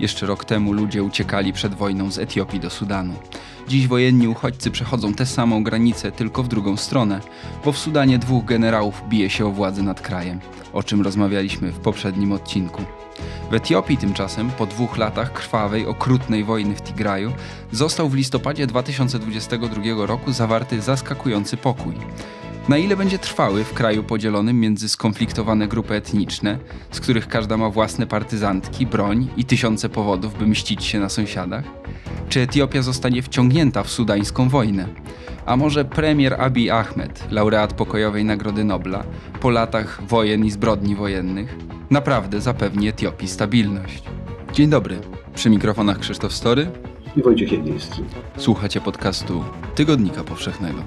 Jeszcze rok temu ludzie uciekali przed wojną z Etiopii do Sudanu. Dziś wojenni uchodźcy przechodzą tę samą granicę, tylko w drugą stronę, bo w Sudanie dwóch generałów bije się o władzę nad krajem, o czym rozmawialiśmy w poprzednim odcinku. W Etiopii tymczasem, po dwóch latach krwawej, okrutnej wojny w Tigraju, został w listopadzie 2022 roku zawarty zaskakujący pokój. Na ile będzie trwały w kraju podzielonym między skonfliktowane grupy etniczne, z których każda ma własne partyzantki, broń i tysiące powodów, by mścić się na sąsiadach? Czy Etiopia zostanie wciągnięta w sudańską wojnę? A może premier Abiy Ahmed, laureat pokojowej Nagrody Nobla, po latach wojen i zbrodni wojennych, naprawdę zapewni Etiopii stabilność? Dzień dobry, przy mikrofonach Krzysztof Story i Wojciech Jedliński. Słuchacie podcastu Tygodnika Powszechnego.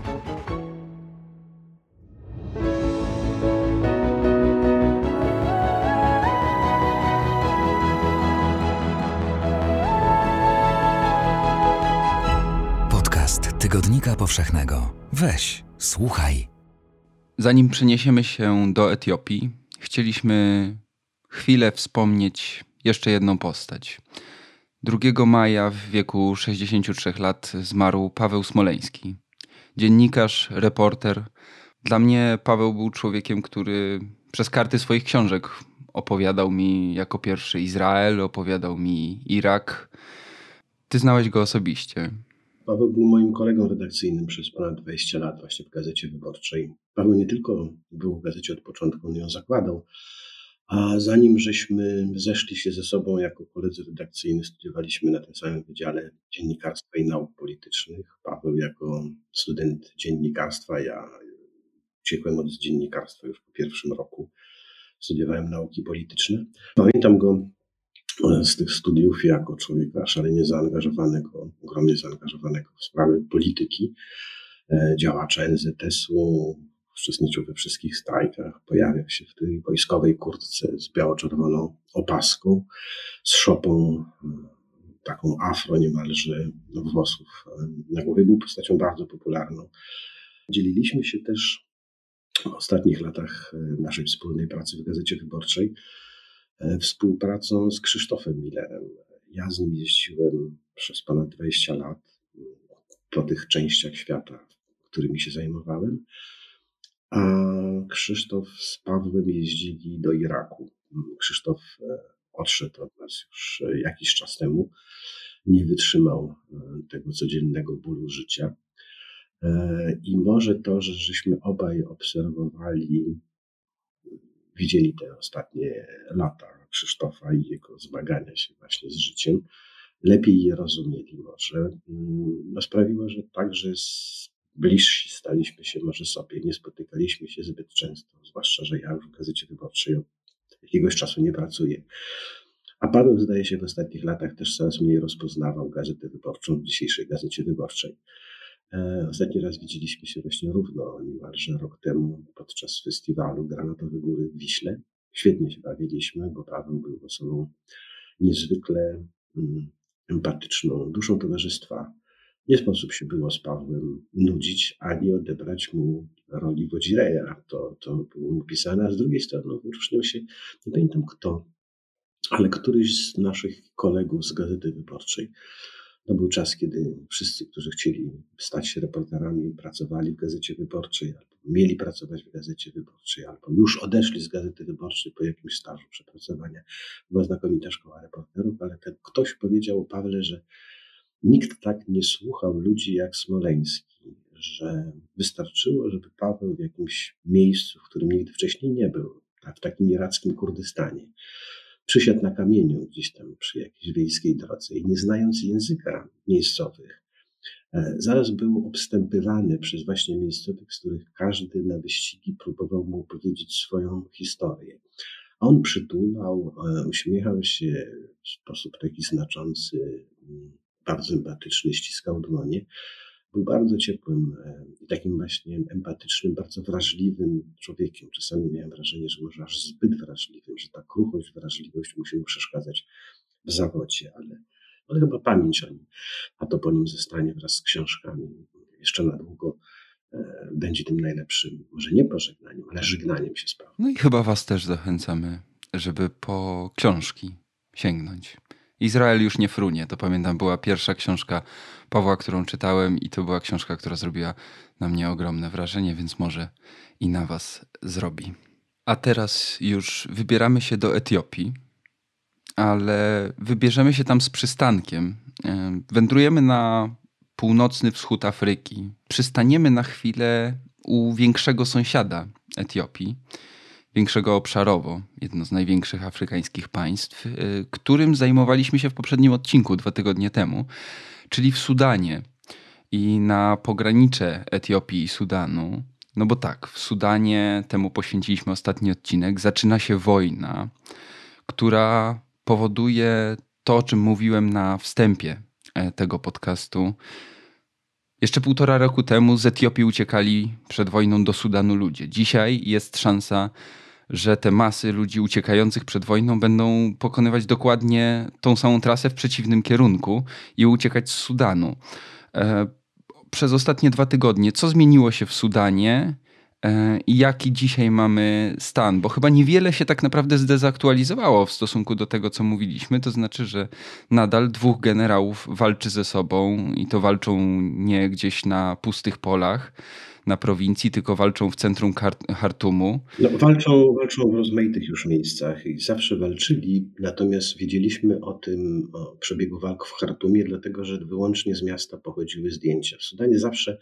Tygodnika Powszechnego. Weź, słuchaj. Zanim przeniesiemy się do Etiopii, chcieliśmy chwilę wspomnieć jeszcze jedną postać. 2 maja w wieku 63 lat zmarł Paweł Smoleński. Dziennikarz, reporter. Dla mnie Paweł był człowiekiem, który przez karty swoich książek opowiadał mi jako pierwszy Izrael, opowiadał mi Irak. Ty znałeś go osobiście. Paweł był moim kolegą redakcyjnym przez ponad 20 lat właśnie w Gazecie Wyborczej. Paweł nie tylko był w gazecie od początku, on ją zakładał, a zanim żeśmy zeszli się ze sobą jako koledzy redakcyjni, studiowaliśmy na tym samym Wydziale Dziennikarstwa i Nauk Politycznych. Paweł jako student dziennikarstwa, ja uciekłem od dziennikarstwa już po pierwszym roku. Studiowałem nauki polityczne. Pamiętam go z tych studiów jako człowieka szalenie zaangażowanego, ogromnie zaangażowanego w sprawy polityki, e, działacza NZS-u, uczestniczył we wszystkich strajkach, pojawiał się w tej wojskowej kurtce z biało-czerwoną opaską, z szopą e, taką afro niemalże włosów e, na głowie. Był postacią bardzo popularną. Dzieliliśmy się też w ostatnich latach naszej wspólnej pracy w Gazecie Wyborczej współpracą z Krzysztofem Millerem. Ja z nim jeździłem przez ponad 20 lat po tych częściach świata, którymi się zajmowałem, a Krzysztof z Pawłem jeździli do Iraku. Krzysztof e, odszedł od nas już e, jakiś czas temu, nie wytrzymał tego codziennego bólu życia. I może to, że żeśmy obaj obserwowali widzieli te ostatnie lata Krzysztofa i jego zmagania się właśnie z życiem, lepiej je rozumieli może, mm, no sprawiło, że także bliżsi staliśmy się może sobie, nie spotykaliśmy się zbyt często, zwłaszcza, że ja już w Gazecie Wyborczej od jakiegoś czasu nie pracuję. A Paweł zdaje się w ostatnich latach też coraz mniej rozpoznawał Gazetę Wyborczą w dzisiejszej Gazecie Wyborczej. E, ostatni raz widzieliśmy się właśnie równo niemalże rok temu podczas festiwalu Granatowe Góry w Wiśle. Świetnie się bawiliśmy, bo Paweł był osobą niezwykle mm, empatyczną, duszą towarzystwa. Nie sposób się było z Pawłem nudzić, ani odebrać mu roli Wodzireja. To, to było mu pisane, a z drugiej strony wyróżniał się, nie pamiętam kto, ale któryś z naszych kolegów z Gazety Wyborczej to był czas, kiedy wszyscy, którzy chcieli stać się reporterami, pracowali w Gazecie Wyborczej, albo mieli pracować w Gazecie Wyborczej, albo już odeszli z Gazety Wyborczej po jakimś stażu przepracowania. Była znakomita szkoła reporterów, ale ten ktoś powiedział o Pawle, że nikt tak nie słuchał ludzi jak Smoleński, że wystarczyło, żeby Paweł w jakimś miejscu, w którym nigdy wcześniej nie był, w takim irackim Kurdystanie, przysiadł na kamieniu gdzieś tam przy jakiejś wiejskiej drodze i nie znając języka miejscowych, e, zaraz był obstępywany przez właśnie miejscowych, z których każdy na wyścigi próbował mu opowiedzieć swoją historię. On przytulał, e, uśmiechał się w sposób taki znaczący, bardzo empatyczny, ściskał dłonie był bardzo ciepłym e, i takim właśnie empatycznym, bardzo wrażliwym człowiekiem. Czasami miałem wrażenie, że może aż zbyt wrażliwym, że ta kruchość, wrażliwość musi mu przeszkadzać w zawodzie, ale, ale chyba pamięć o nim, a to po nim zostanie wraz z książkami jeszcze na długo e, będzie tym najlepszym, może nie pożegnaniem, ale żegnaniem się z No i chyba Was też zachęcamy, żeby po książki sięgnąć. Izrael już nie frunie. To pamiętam, była pierwsza książka Pawła, którą czytałem, i to była książka, która zrobiła na mnie ogromne wrażenie, więc może i na Was zrobi. A teraz już wybieramy się do Etiopii, ale wybierzemy się tam z przystankiem. E, wędrujemy na północny wschód Afryki. Przystaniemy na chwilę u większego sąsiada Etiopii, większego obszarowo, jedno z największych afrykańskich państw, y, którym zajmowaliśmy się w poprzednim odcinku dwa tygodnie temu, czyli w Sudanie. I na pogranicze Etiopii i Sudanu, no bo tak, w Sudanie temu poświęciliśmy ostatni odcinek, zaczyna się wojna, która powoduje to, o czym mówiłem na wstępie e, tego podcastu, jeszcze półtora roku temu z Etiopii uciekali przed wojną do Sudanu ludzie. Dzisiaj jest szansa, że te masy ludzi uciekających przed wojną będą pokonywać dokładnie tą samą trasę w przeciwnym kierunku i uciekać z Sudanu. E, przez ostatnie dwa tygodnie, co zmieniło się w Sudanie E, i jaki dzisiaj mamy stan, bo chyba niewiele się tak naprawdę zdezaktualizowało w stosunku do tego, co mówiliśmy. To znaczy, że nadal dwóch generałów walczy ze sobą i to walczą nie gdzieś na pustych polach, na prowincji, tylko walczą w centrum Hartumu. No, walczą, walczą w rozmaitych już miejscach i zawsze walczyli, natomiast wiedzieliśmy o tym, o przebiegu walk w Hartumie, dlatego że wyłącznie z miasta pochodziły zdjęcia. W Sudanie zawsze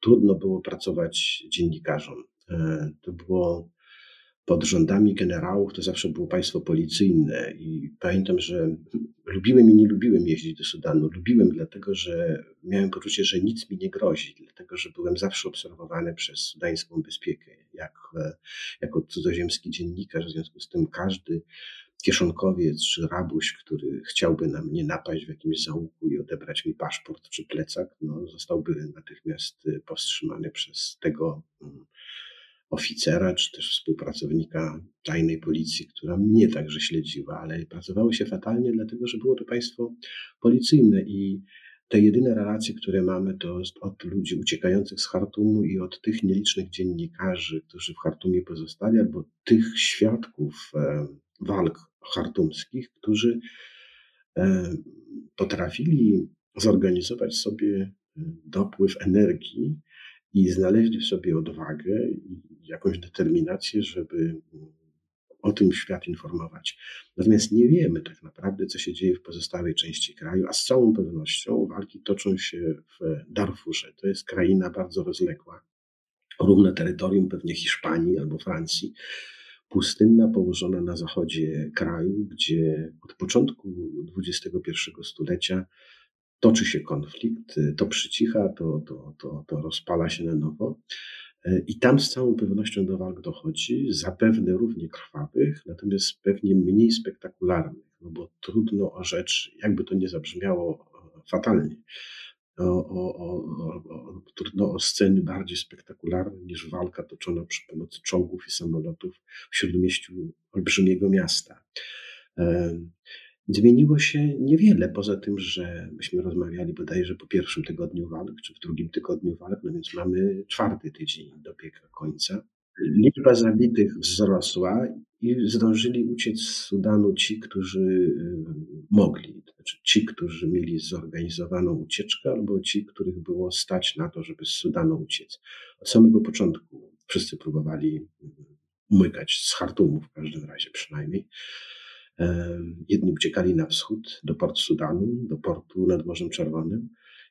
trudno było pracować dziennikarzom. E, to było pod rządami generałów, to zawsze było państwo policyjne i pamiętam, że lubiłem i nie lubiłem jeździć do Sudanu. Lubiłem dlatego, że miałem poczucie, że nic mi nie grozi, dlatego, że byłem zawsze obserwowany przez sudańską bezpiekę, jak, e, jako cudzoziemski dziennikarz, w związku z tym każdy kieszonkowiec czy rabuś, który chciałby na mnie napaść w jakimś załuku i odebrać mi paszport czy plecak, no, zostałby natychmiast y, powstrzymany przez tego mm, oficera czy też współpracownika tajnej policji, która mnie także śledziła, ale pracowało się fatalnie, dlatego że było to państwo policyjne i te jedyne relacje, które mamy, to od ludzi uciekających z Hartumu i od tych nielicznych dziennikarzy, którzy w Hartumie pozostali, albo tych świadków walk chartumskich, którzy e, potrafili zorganizować sobie e, dopływ energii i znaleźli w sobie odwagę i jakąś determinację, żeby o tym świat informować. Natomiast nie wiemy tak naprawdę, co się dzieje w pozostałej części kraju, a z całą pewnością walki toczą się w Darfurze. To jest kraina bardzo rozległa, równe terytorium pewnie Hiszpanii albo Francji pustynna położona na zachodzie kraju, gdzie od początku XXI stulecia toczy się konflikt, to przycicha, to, to, to, to rozpala się na nowo. I tam z całą pewnością do walk dochodzi, zapewne równie krwawych, natomiast pewnie mniej spektakularnych, no bo trudno o rzecz, jakby to nie zabrzmiało fatalnie, o, o, o, trudno o sceny bardziej spektakularne niż walka toczona przy pomocy czołgów i samolotów w śródmieściu olbrzymiego miasta. Zmieniło się niewiele, poza tym, że myśmy rozmawiali bodajże po pierwszym tygodniu walk, czy w drugim tygodniu walk, no więc mamy czwarty tydzień dobiega końca. Liczba zabitych wzrosła i zdążyli uciec z Sudanu ci, którzy y, mogli. Znaczy ci, którzy mieli zorganizowaną ucieczkę, albo ci, których było stać na to, żeby z Sudanu uciec. Od samego początku wszyscy próbowali y, umykać z Hartumu, w każdym razie przynajmniej. Jedni uciekali na wschód, do portu Sudanu, do portu nad Morzem Czerwonym,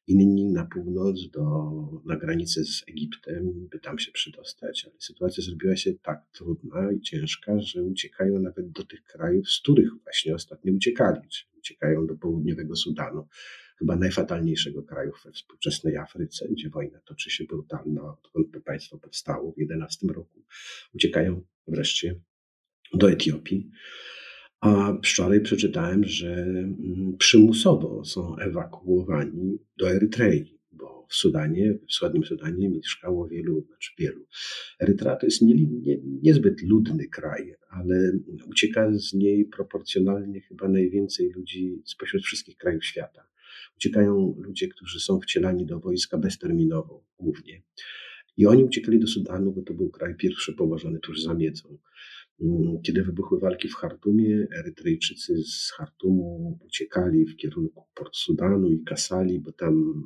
inni na północ, do, na granicę z Egiptem, by tam się przydostać, ale sytuacja zrobiła się tak trudna i ciężka, że uciekają nawet do tych krajów, z których właśnie ostatnio uciekali, czyli uciekają do południowego Sudanu, chyba najfatalniejszego kraju we współczesnej Afryce, gdzie wojna toczy się brutalna, odkąd to państwo powstało w 11 roku. Uciekają wreszcie do Etiopii. A wczoraj przeczytałem, że mm, przymusowo są ewakuowani do Erytrei, bo w Sudanie, w wschodnim Sudanie mieszkało wielu, znaczy wielu. Erytrea to jest nie, nie, niezbyt ludny kraj, ale ucieka z niej proporcjonalnie chyba najwięcej ludzi spośród wszystkich krajów świata. Uciekają ludzie, którzy są wcielani do wojska bezterminowo głównie. I oni uciekali do Sudanu, bo to był kraj pierwszy położony tuż za miedzą. Mm, kiedy wybuchły walki w Chartumie, Erytrejczycy z Chartumu uciekali w kierunku Port Sudanu i Kasali, bo tam,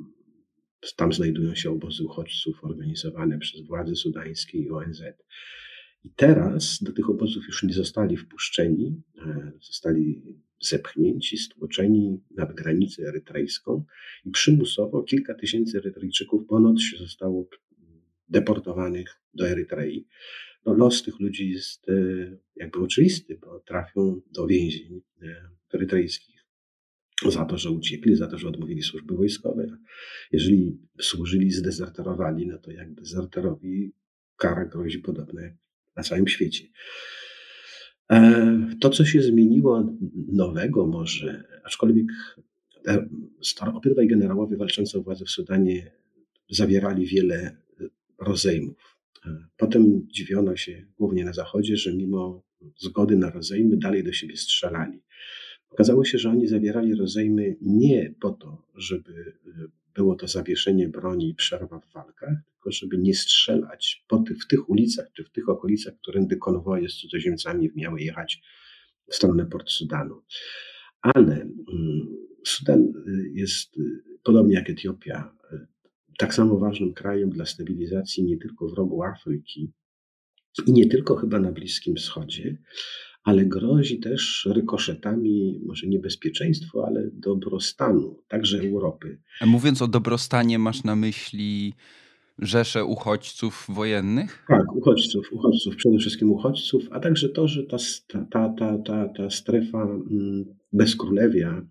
tam znajdują się obozy uchodźców organizowane przez władze sudańskie i ONZ. I teraz do tych obozów już nie zostali wpuszczeni, e, zostali zepchnięci, stłoczeni nad granicę erytrejską i przymusowo kilka tysięcy Erytrejczyków ponoć zostało deportowanych do Erytrei. No, los tych ludzi jest e, jakby oczywisty, bo trafią do więzień e, erytrejskich za to, że uciekli, za to, że odmówili służby wojskowej. Jeżeli służyli, zdezerterowali, no to jak dezerterowi kara grozi podobna na całym świecie. E, to, co się zmieniło nowego może, aczkolwiek obydwaj generałowie walczący o władzę w Sudanie zawierali wiele rozejmów. E, potem dziwiono się głównie na Zachodzie, że mimo zgody na rozejmy dalej do siebie strzelali. Okazało się, że oni zawierali rozejmy nie po to, żeby e, było to zawieszenie broni i przerwa w walkach, tylko żeby nie strzelać po tych, w tych ulicach czy w tych okolicach, którędy konwoje z cudzoziemcami miały jechać w stronę Port Sudanu. Ale mm, Sudan y, jest, y, podobnie jak Etiopia, tak samo ważnym krajem dla stabilizacji nie tylko w rogu Afryki i nie tylko chyba na Bliskim Wschodzie, ale grozi też rykoszetami, może niebezpieczeństwo, ale dobrostanu, także Europy. A mówiąc o dobrostanie, masz na myśli rzesze uchodźców wojennych? Tak, uchodźców, uchodźców, przede wszystkim uchodźców, a także to, że ta, ta, ta, ta, ta strefa mm, bezkrólewia,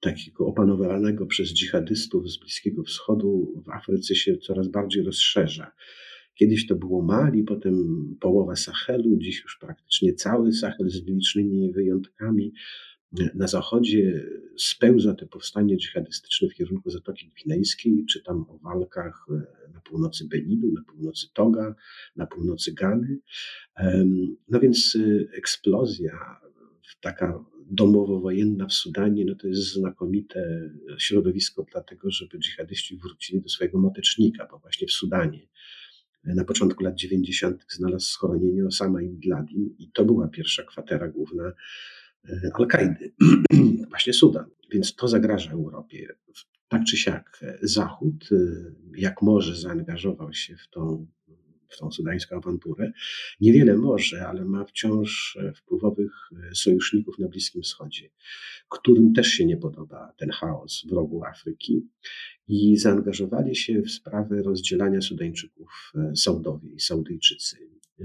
takiego opanowanego przez dżihadystów z Bliskiego Wschodu w Afryce się coraz bardziej rozszerza. Kiedyś to było Mali, potem połowa Sahelu, dziś już praktycznie cały Sahel z licznymi wyjątkami. Na zachodzie spełza to powstanie dżihadystyczne w kierunku Zatoki Gwinejskiej, czy tam o walkach e, na północy Beninu, na północy Toga, na północy Gany. No więc e, eksplozja, taka domowo-wojenna w Sudanie, no to jest znakomite środowisko dlatego, żeby dżihadyści wrócili do swojego motecznika, bo właśnie w Sudanie na początku lat 90. znalazł schronienie Osama Ibn Laden i to była pierwsza kwatera główna e, Al-Kaidy, właśnie Sudan. Więc to zagraża Europie. Tak czy siak Zachód, e, jak może, zaangażował się w tą, w tą sudańską awanturę. Niewiele może, ale ma wciąż wpływowych sojuszników na Bliskim Wschodzie, którym też się nie podoba ten chaos w rogu Afryki i zaangażowali się w sprawę rozdzielania Sudańczyków e, Saudowie i Saudyjczycy. E,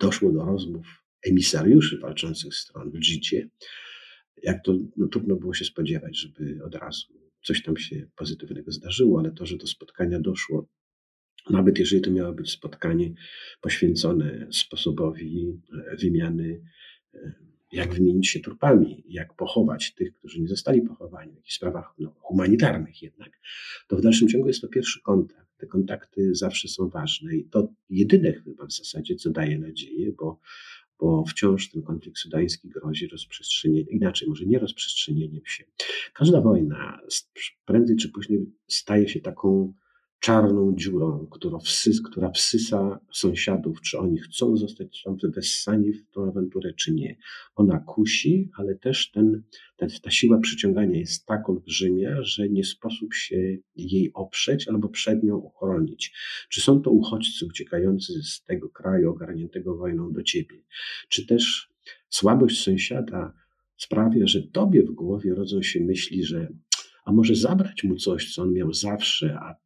doszło do rozmów emisariuszy walczących stron w Dżycie. Jak to no, trudno było się spodziewać, żeby od razu coś tam się pozytywnego zdarzyło, ale to, że do spotkania doszło, nawet jeżeli to miało być spotkanie poświęcone sposobowi e, wymiany jak wymienić się trupami, jak pochować tych, którzy nie zostali pochowani, w jakichś sprawach no, humanitarnych jednak, to w dalszym ciągu jest to pierwszy kontakt. Te kontakty zawsze są ważne i to jedyne chyba w zasadzie, co daje nadzieję, bo, bo wciąż ten konflikt sudański grozi rozprzestrzenieniem, inaczej, może nie rozprzestrzenieniem się. Każda wojna prędzej czy później staje się taką czarną dziurą, która, wsys, która wsysa sąsiadów, czy oni chcą zostać tam wessani w tą awanturę, czy nie. Ona kusi, ale też ten, ten, ta siła przyciągania jest tak olbrzymia, że nie sposób się jej oprzeć albo przed nią uchronić. Czy są to uchodźcy uciekający z tego kraju ogarniętego wojną do ciebie, czy też słabość sąsiada sprawia, że tobie w głowie rodzą się myśli, że a może zabrać mu coś, co on miał zawsze, a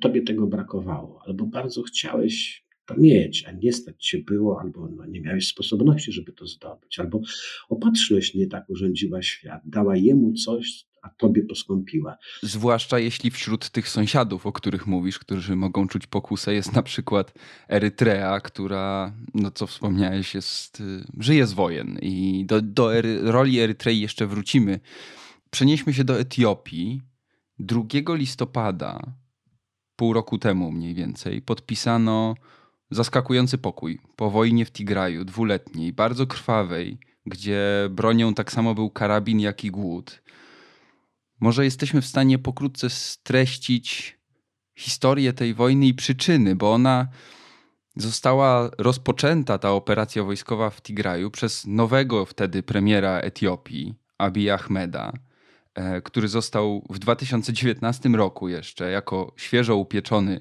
tobie tego brakowało, albo bardzo chciałeś to mieć, a nie stać się było, albo no, nie miałeś sposobności, żeby to zdobyć, albo opatrzność nie tak urządziła świat, dała jemu coś, a tobie poskąpiła. Zwłaszcza jeśli wśród tych sąsiadów, o których mówisz, którzy mogą czuć pokusę, jest na przykład Erytrea, która, no co wspomniałeś, jest, y, żyje z wojen i do, do ery, roli Erytrei jeszcze wrócimy. Przenieśmy się do Etiopii. 2 listopada pół roku temu mniej więcej podpisano zaskakujący pokój po wojnie w Tigraju, dwuletniej, bardzo krwawej, gdzie bronią tak samo był karabin, jak i głód. Może jesteśmy w stanie pokrótce streścić historię tej wojny i przyczyny, bo ona Została rozpoczęta ta operacja wojskowa w Tigraju przez nowego wtedy premiera Etiopii, Abiy Ahmeda, który został w 2019 roku jeszcze jako świeżo upieczony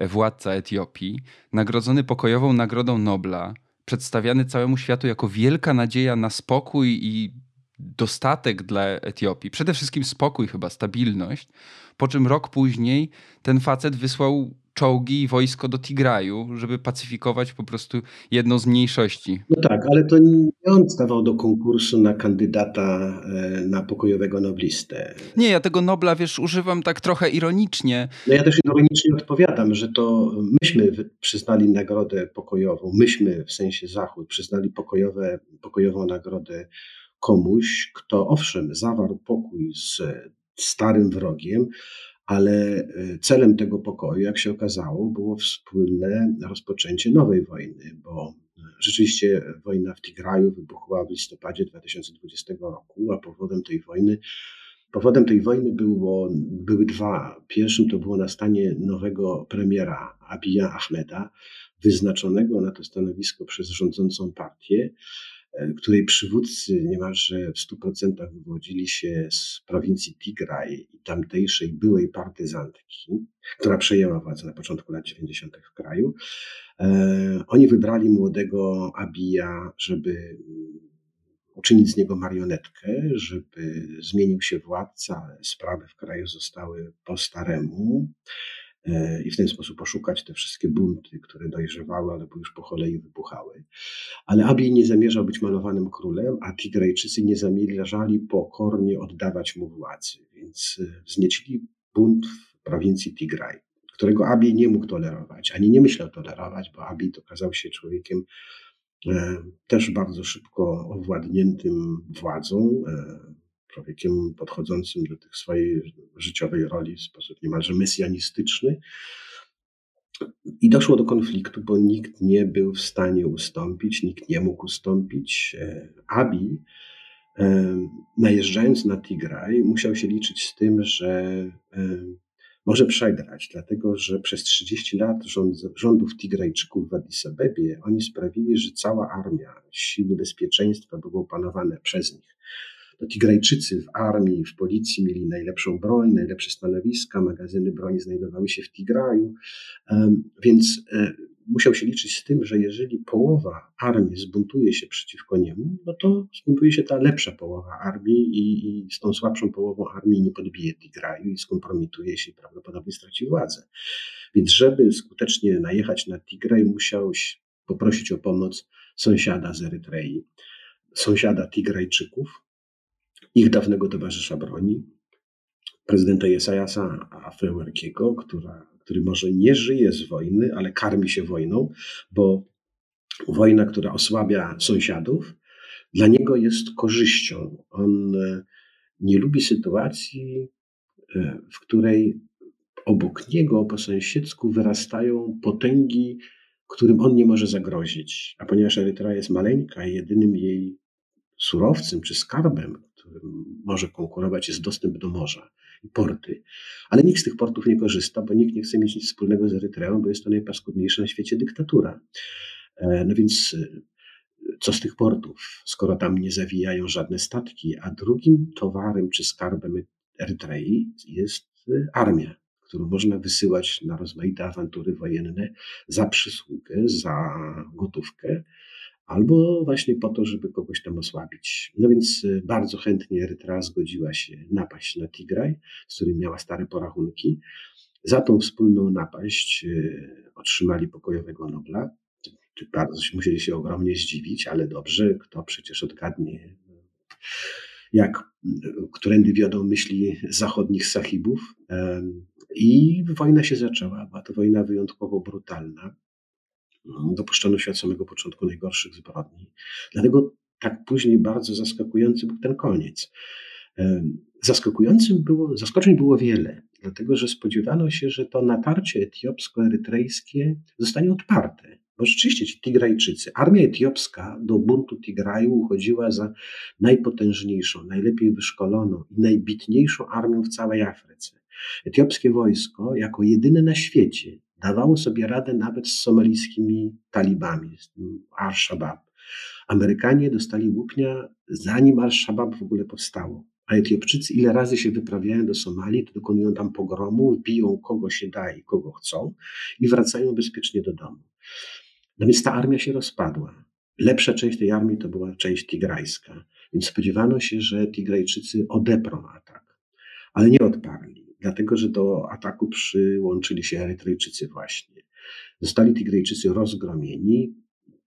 władca Etiopii, nagrodzony pokojową Nagrodą Nobla, przedstawiany całemu światu jako wielka nadzieja na spokój i dostatek dla Etiopii. Przede wszystkim spokój, chyba stabilność. Po czym rok później ten facet wysłał czołgi i wojsko do Tigraju, żeby pacyfikować po prostu jedną z mniejszości. No tak, ale to nie on stawał do konkursu na kandydata e, na pokojowego noblistę. Nie, ja tego Nobla, wiesz, używam tak trochę ironicznie. No ja też ironicznie odpowiadam, że to myśmy przyznali nagrodę pokojową, myśmy w sensie Zachód przyznali pokojowe, pokojową nagrodę komuś, kto owszem zawarł pokój z starym wrogiem, ale e, celem tego pokoju, jak się okazało, było wspólne rozpoczęcie nowej wojny, bo e, rzeczywiście wojna w Tigraju wybuchła w listopadzie 2020 roku, a powodem tej wojny Powodem tej wojny było, były dwa. Pierwszym to było nastanie nowego premiera Abiya Ahmeda, wyznaczonego na to stanowisko przez rządzącą partię, której przywódcy niemalże w 100% wywodzili się z prowincji Tigraj i tamtejszej byłej partyzantki, która przejęła władzę na początku lat 90. w kraju. E, oni wybrali młodego Abija, żeby uczynić z niego marionetkę, żeby zmienił się władca, ale sprawy w kraju zostały po staremu e, i w ten sposób oszukać te wszystkie bunty, które dojrzewały albo już po kolei wybuchały. Ale Abiy nie zamierzał być malowanym królem, a Tigrajczycy nie zamierzali pokornie oddawać mu władzy, więc e, wzniecili bunt w prowincji Tigraj, którego Abiy nie mógł tolerować, ani nie myślał tolerować, bo Abiy okazał się człowiekiem e, też bardzo szybko owładniętym władzą, e, człowiekiem podchodzącym do tych swojej życiowej roli w sposób niemalże mesjanistyczny. I doszło do konfliktu, bo nikt nie był w stanie ustąpić, nikt nie mógł ustąpić. E, Abi, e, najeżdżając na Tigraj, musiał się liczyć z tym, że e, może przegrać, dlatego że przez 30 lat rząd, rządów Tigrajczyków w Addis Abebie oni sprawili, że cała armia, siły bezpieczeństwa były opanowane przez nich to Tigrajczycy w armii, w policji mieli najlepszą broń, najlepsze stanowiska, magazyny broni znajdowały się w Tigraju, więc e, musiał się liczyć z tym, że jeżeli połowa armii zbuntuje się przeciwko niemu, no to zbuntuje się ta lepsza połowa armii i, i z tą słabszą połową armii nie podbije Tigraju i skompromituje się i prawdopodobnie straci władzę. Więc żeby skutecznie najechać na Tigraj, musiał poprosić o pomoc sąsiada z Erytrei, sąsiada Tigrajczyków, ich dawnego towarzysza broni, prezydenta Jesajasa Afewerkiego, która, który może nie żyje z wojny, ale karmi się wojną, bo wojna, która osłabia sąsiadów, dla niego jest korzyścią. On e, nie lubi sytuacji, e, w której obok niego po sąsiedzku wyrastają potęgi, którym on nie może zagrozić. A ponieważ Erytrea jest maleńka, jedynym jej surowcem czy skarbem, którym może konkurować, jest dostęp do morza i porty. Ale nikt z tych portów nie korzysta, bo nikt nie chce mieć nic wspólnego z Erytreą, bo jest to najpaskudniejsza na świecie dyktatura. E, no więc e, co z tych portów, skoro tam nie zawijają żadne statki, a drugim towarem czy skarbem Erytrei jest e, armia, którą można wysyłać na rozmaite awantury wojenne za przysługę, za gotówkę, albo właśnie po to, żeby kogoś tam osłabić. No więc y, bardzo chętnie Erytrea zgodziła się napaść na Tigraj, z którym miała stare porachunki. Za tą wspólną napaść y, otrzymali pokojowego Nobla. Bardzo musieli się ogromnie zdziwić, ale dobrze, kto przecież odgadnie, jak, którędy wiodą myśli zachodnich sahibów. I wojna się zaczęła. Była to wojna wyjątkowo brutalna dopuszczono się od samego początku najgorszych zbrodni. Dlatego tak później bardzo zaskakujący był ten koniec. Zaskakującym było, zaskoczeń było wiele, dlatego że spodziewano się, że to natarcie etiopsko-erytrejskie zostanie odparte. Bo rzeczywiście ci Tigrajczycy, armia etiopska do buntu Tigraju uchodziła za najpotężniejszą, najlepiej wyszkoloną i najbitniejszą armią w całej Afryce. Etiopskie wojsko, jako jedyne na świecie, dawało sobie radę nawet z somalijskimi talibami, z Al-Shabaab. Amerykanie dostali łupnia zanim Al-Shabaab w ogóle powstało. A Etiopczycy ile razy się wyprawiają do Somalii, to dokonują tam pogromów, biją kogo się da i kogo chcą i wracają bezpiecznie do domu. No więc ta armia się rozpadła. Lepsza część tej armii to była część tigrajska, więc spodziewano się, że Tigrajczycy odeprą atak, ale nie odparli, dlatego że do ataku przyłączyli się Erytrejczycy właśnie. Zostali Tigrajczycy rozgromieni,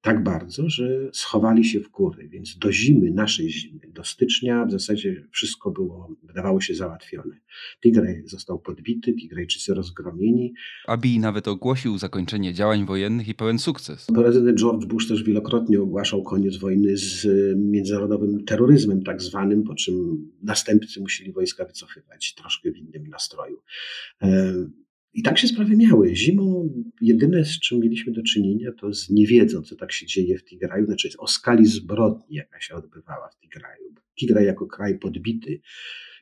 tak bardzo, że schowali się w góry, więc do zimy, naszej zimy, do stycznia w zasadzie wszystko było, wydawało się załatwione. Tigray został podbity, Tigrajczycy rozgromieni. Abiy nawet ogłosił zakończenie działań wojennych i pełen sukces. Prezydent George Bush też wielokrotnie ogłaszał koniec wojny z międzynarodowym terroryzmem tak zwanym, po czym następcy musieli wojska wycofywać troszkę w innym nastroju. I tak się sprawy miały. Zimą jedyne, z czym mieliśmy do czynienia, to z niewiedzą, co tak się dzieje w Tigraju, znaczy o skali zbrodni, jaka się odbywała w Tigraju. Tigraj jako kraj podbity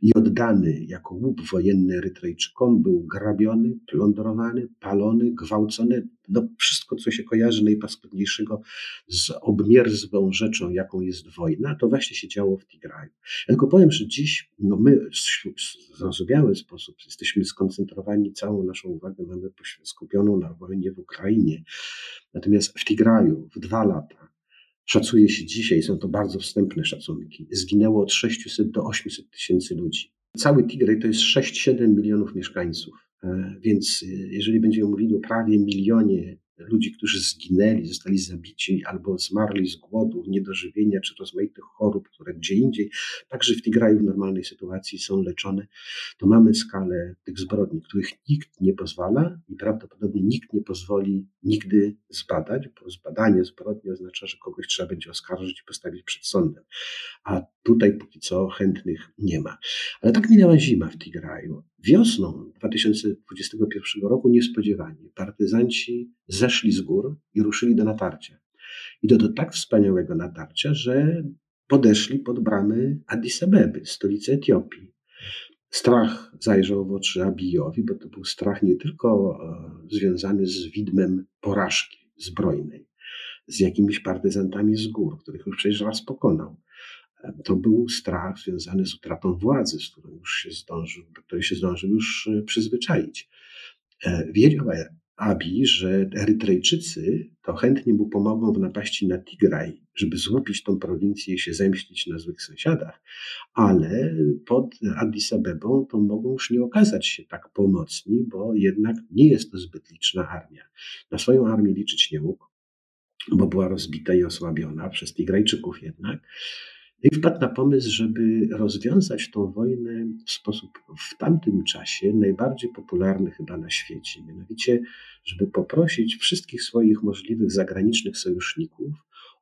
i oddany jako łup wojenny Erytrejczykom był grabiony, plądrowany, palony, gwałcony. No wszystko, co się kojarzy najpaskudniejszego z obmierzłą rzeczą, jaką jest wojna, to właśnie się działo w Tigraju. Ja tylko powiem, że dziś no my w zrozumiały sposób jesteśmy skoncentrowani, całą naszą uwagę mamy skupioną na wojnie w Ukrainie. Natomiast w Tigraju w dwa lata Szacuje się dzisiaj, są to bardzo wstępne szacunki, zginęło od 600 do 800 tysięcy ludzi. Cały Tigray to jest 6-7 milionów mieszkańców, e, więc e, jeżeli będziemy mówili o prawie milionie ludzi, którzy zginęli, zostali zabici albo zmarli z głodu, niedożywienia czy rozmaitych chorób, które gdzie indziej, także w Tigraju w normalnej sytuacji są leczone, to mamy skalę tych zbrodni, których nikt nie pozwala i prawdopodobnie nikt nie pozwoli nigdy zbadać, bo zbadanie zbrodni oznacza, że kogoś trzeba będzie oskarżyć i postawić przed sądem. A tutaj póki co chętnych nie ma. Ale tak minęła zima w Tigraju. Wiosną 2021 roku niespodziewanie partyzanci zeszli z gór i ruszyli do natarcia. I do, do tak wspaniałego natarcia, że podeszli pod bramy Addis Abeby, stolicy Etiopii. Strach zajrzał w oczy Abijowi, bo to był strach nie tylko e, związany z widmem porażki zbrojnej, z jakimiś partyzantami z gór, których już przecież raz pokonał, to był strach związany z utratą władzy, z którą już się zdążył, do której się zdążył już e, przyzwyczaić. E, wiedział Abi, że Erytrejczycy to chętnie mu pomogą w napaści na Tigraj, żeby złupić tą prowincję i się zemścić na złych sąsiadach, ale pod Addis Abebą to mogą już nie okazać się tak pomocni, bo jednak nie jest to zbyt liczna armia. Na swoją armię liczyć nie mógł, bo była rozbita i osłabiona przez Tigrajczyków jednak. I wpadł na pomysł, żeby rozwiązać tą wojnę w sposób w tamtym czasie najbardziej popularny chyba na świecie. Mianowicie, żeby poprosić wszystkich swoich możliwych zagranicznych sojuszników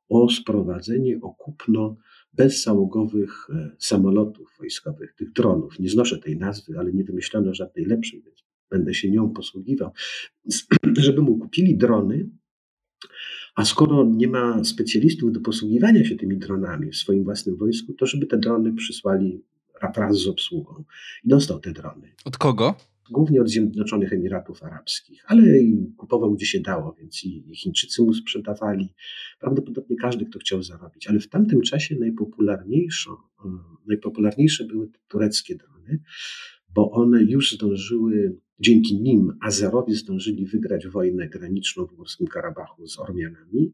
o sprowadzenie, o kupno bezzałogowych e, samolotów wojskowych, tych dronów. Nie znoszę tej nazwy, ale nie wymyślono żadnej lepszej, więc będę się nią posługiwał. Żeby mu kupili drony, a skoro nie ma specjalistów do posługiwania się tymi dronami w swoim własnym wojsku, to żeby te drony przysłali wraz z obsługą. I dostał te drony. Od kogo? Głównie od Zjednoczonych Emiratów Arabskich, ale kupował gdzie się dało, więc i Chińczycy mu sprzedawali. Prawdopodobnie każdy, kto chciał zarobić. Ale w tamtym czasie najpopularniejszą, najpopularniejsze były tureckie drony, bo one już zdążyły Dzięki nim Azerowie zdążyli wygrać wojnę graniczną w Górskim Karabachu z Ormianami,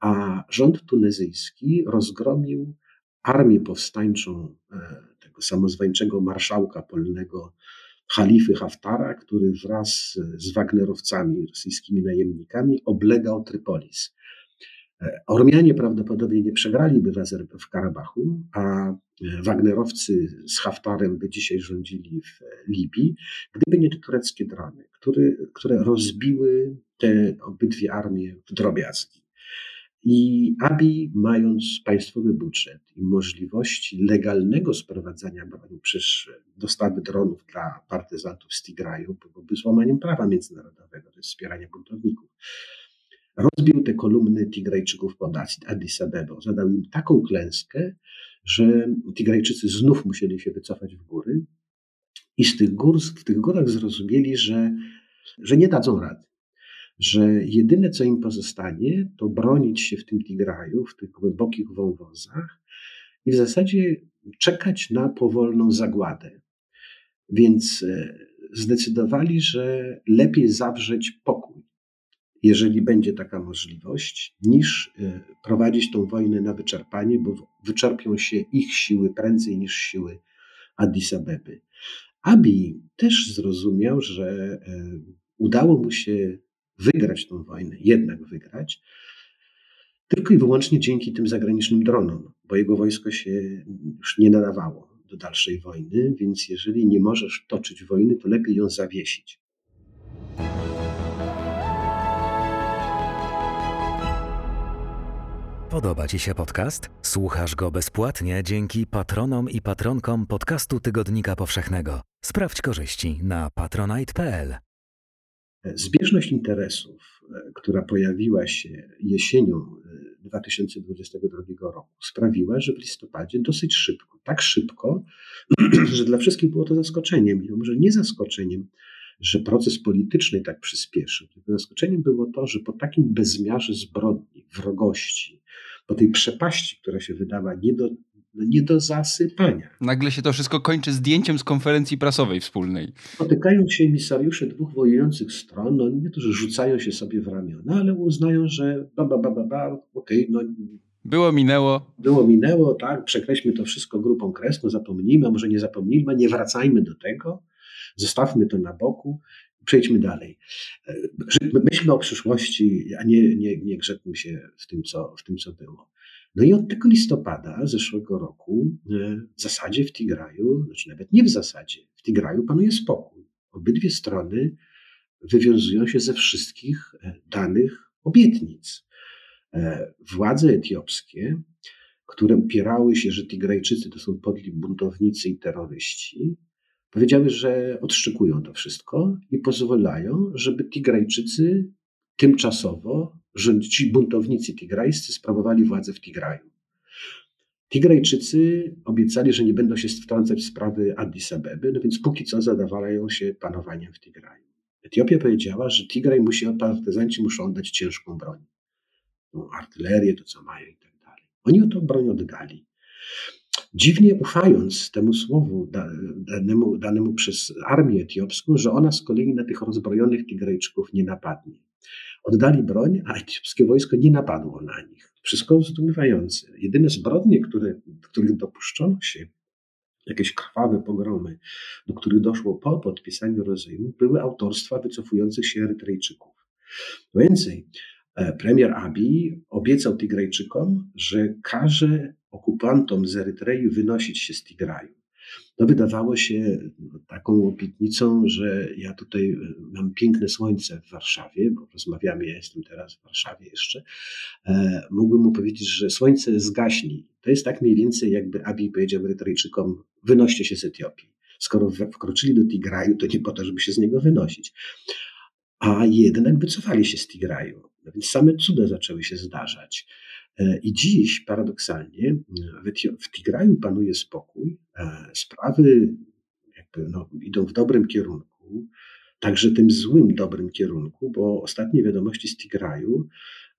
a rząd tunezyjski rozgromił armię powstańczą e, tego samozwańczego marszałka polnego Halify Haftara, który wraz z Wagnerowcami, rosyjskimi najemnikami, oblegał Trypolis. E, Ormianie prawdopodobnie nie przegraliby w, Karabachu, a e, Wagnerowcy z Haftarem by dzisiaj rządzili w e, Libii, gdyby nie te tureckie drony, które, które rozbiły te obydwie armie w drobiazgi. I Abi, mając państwowy budżet i możliwości legalnego sprowadzania broni przez dostawy dronów dla partyzantów z Tigraju, byłoby złamaniem prawa międzynarodowego, to jest wspieranie buntowników rozbił te kolumny Tigrajczyków pod Addis Abebą. Zadał im taką klęskę, że Tigrajczycy znów musieli się wycofać w góry i z tych gór, w tych górach zrozumieli, że, że nie dadzą rady. że jedyne co im pozostanie, to bronić się w tym Tigraju, w tych głębokich wąwozach i w zasadzie czekać na powolną zagładę. Więc e, zdecydowali, że lepiej zawrzeć pokój, jeżeli będzie taka możliwość, niż e, prowadzić tą wojnę na wyczerpanie, bo wyczerpią się ich siły prędzej niż siły Addis Abeby. Abi też zrozumiał, że e, udało mu się wygrać tą wojnę, jednak wygrać, tylko i wyłącznie dzięki tym zagranicznym dronom, bo jego wojsko się już nie nadawało do dalszej wojny, więc jeżeli nie możesz toczyć wojny, to lepiej ją zawiesić. Podoba Ci się podcast? Słuchasz go bezpłatnie dzięki patronom i patronkom podcastu Tygodnika Powszechnego. Sprawdź korzyści na patronite.pl. Zbieżność interesów, e, która pojawiła się jesienią 2022 e, roku, sprawiła, że w listopadzie dosyć szybko, tak szybko, że dla wszystkich było to zaskoczeniem. I może nie zaskoczeniem, że proces polityczny tak przyspieszył, zaskoczeniem było to, że po takim bezmiarze zbrodni, wrogości, po tej przepaści, która się wydała nie do, no nie do zasypania. Nagle się to wszystko kończy zdjęciem z konferencji prasowej wspólnej. Spotykają się emisariusze dwóch wojujących stron, no nie to, że rzucają się sobie w ramiona, ale uznają, że ba, ba, ba, ba, ba okej, okay, no było, minęło. Było, minęło, tak, przekreślmy to wszystko grupą kresną, zapomnijmy, a może nie zapomnijmy, nie wracajmy do tego, zostawmy to na boku, przejdźmy dalej. Myślmy o przyszłości, a nie, nie, nie grzebmy się w tym, co, w tym, co było. No i od tego listopada zeszłego roku e, w zasadzie w Tigraju, znaczy nawet nie w zasadzie, w Tigraju panuje spokój. Obydwie strony wywiązują się ze wszystkich e, danych obietnic. E, władze etiopskie, które upierały się, że Tigrajczycy to są podli buntownicy i terroryści, powiedziały, że odszczekują to wszystko i pozwalają, żeby Tigrajczycy tymczasowo, że ci buntownicy tigrajscy sprawowali władzę w Tigraju. Tigrajczycy obiecali, że nie będą się wtrącać w sprawy Addis Abeby, no więc póki co zadawalają się panowaniem w Tigraju. Etiopia powiedziała, że Tigraj musi, partyzanci muszą oddać ciężką broń. No, artylerię, to co mają i tak dalej. Oni o tą broń oddali. Dziwnie ufając temu słowu danemu, danemu przez armię etiopską, że ona z kolei na tych rozbrojonych Tigrajczyków nie napadnie. Oddali broń, a etiopskie wojsko nie napadło na nich. Wszystko zdumiewające. Jedyne zbrodnie, które, których dopuszczono się, jakieś krwawe pogromy, do których doszło po podpisaniu rozejmu, były autorstwa wycofujących się Erytrejczyków. Więcej, e, premier Abiy obiecał Tigrajczykom, że każe okupantom z Erytrei wynosić się z Tigraju. To wydawało się taką obietnicą, że ja tutaj e, mam piękne słońce w Warszawie, bo rozmawiamy, ja jestem teraz w Warszawie jeszcze. E, mógłbym mu powiedzieć, że słońce zgaśni. To jest tak mniej więcej, jakby Abi powiedział Erytrejczykom, wynoście się z Etiopii. Skoro wkroczyli do Tigraju, to nie po to, żeby się z niego wynosić. A jednak wycofali się z Tigraju. No więc same cuda zaczęły się zdarzać. E, I dziś paradoksalnie w Tigraju panuje spokój, e, sprawy jakby no, idą w dobrym kierunku, także tym złym dobrym kierunku, bo ostatnie wiadomości z Tigraju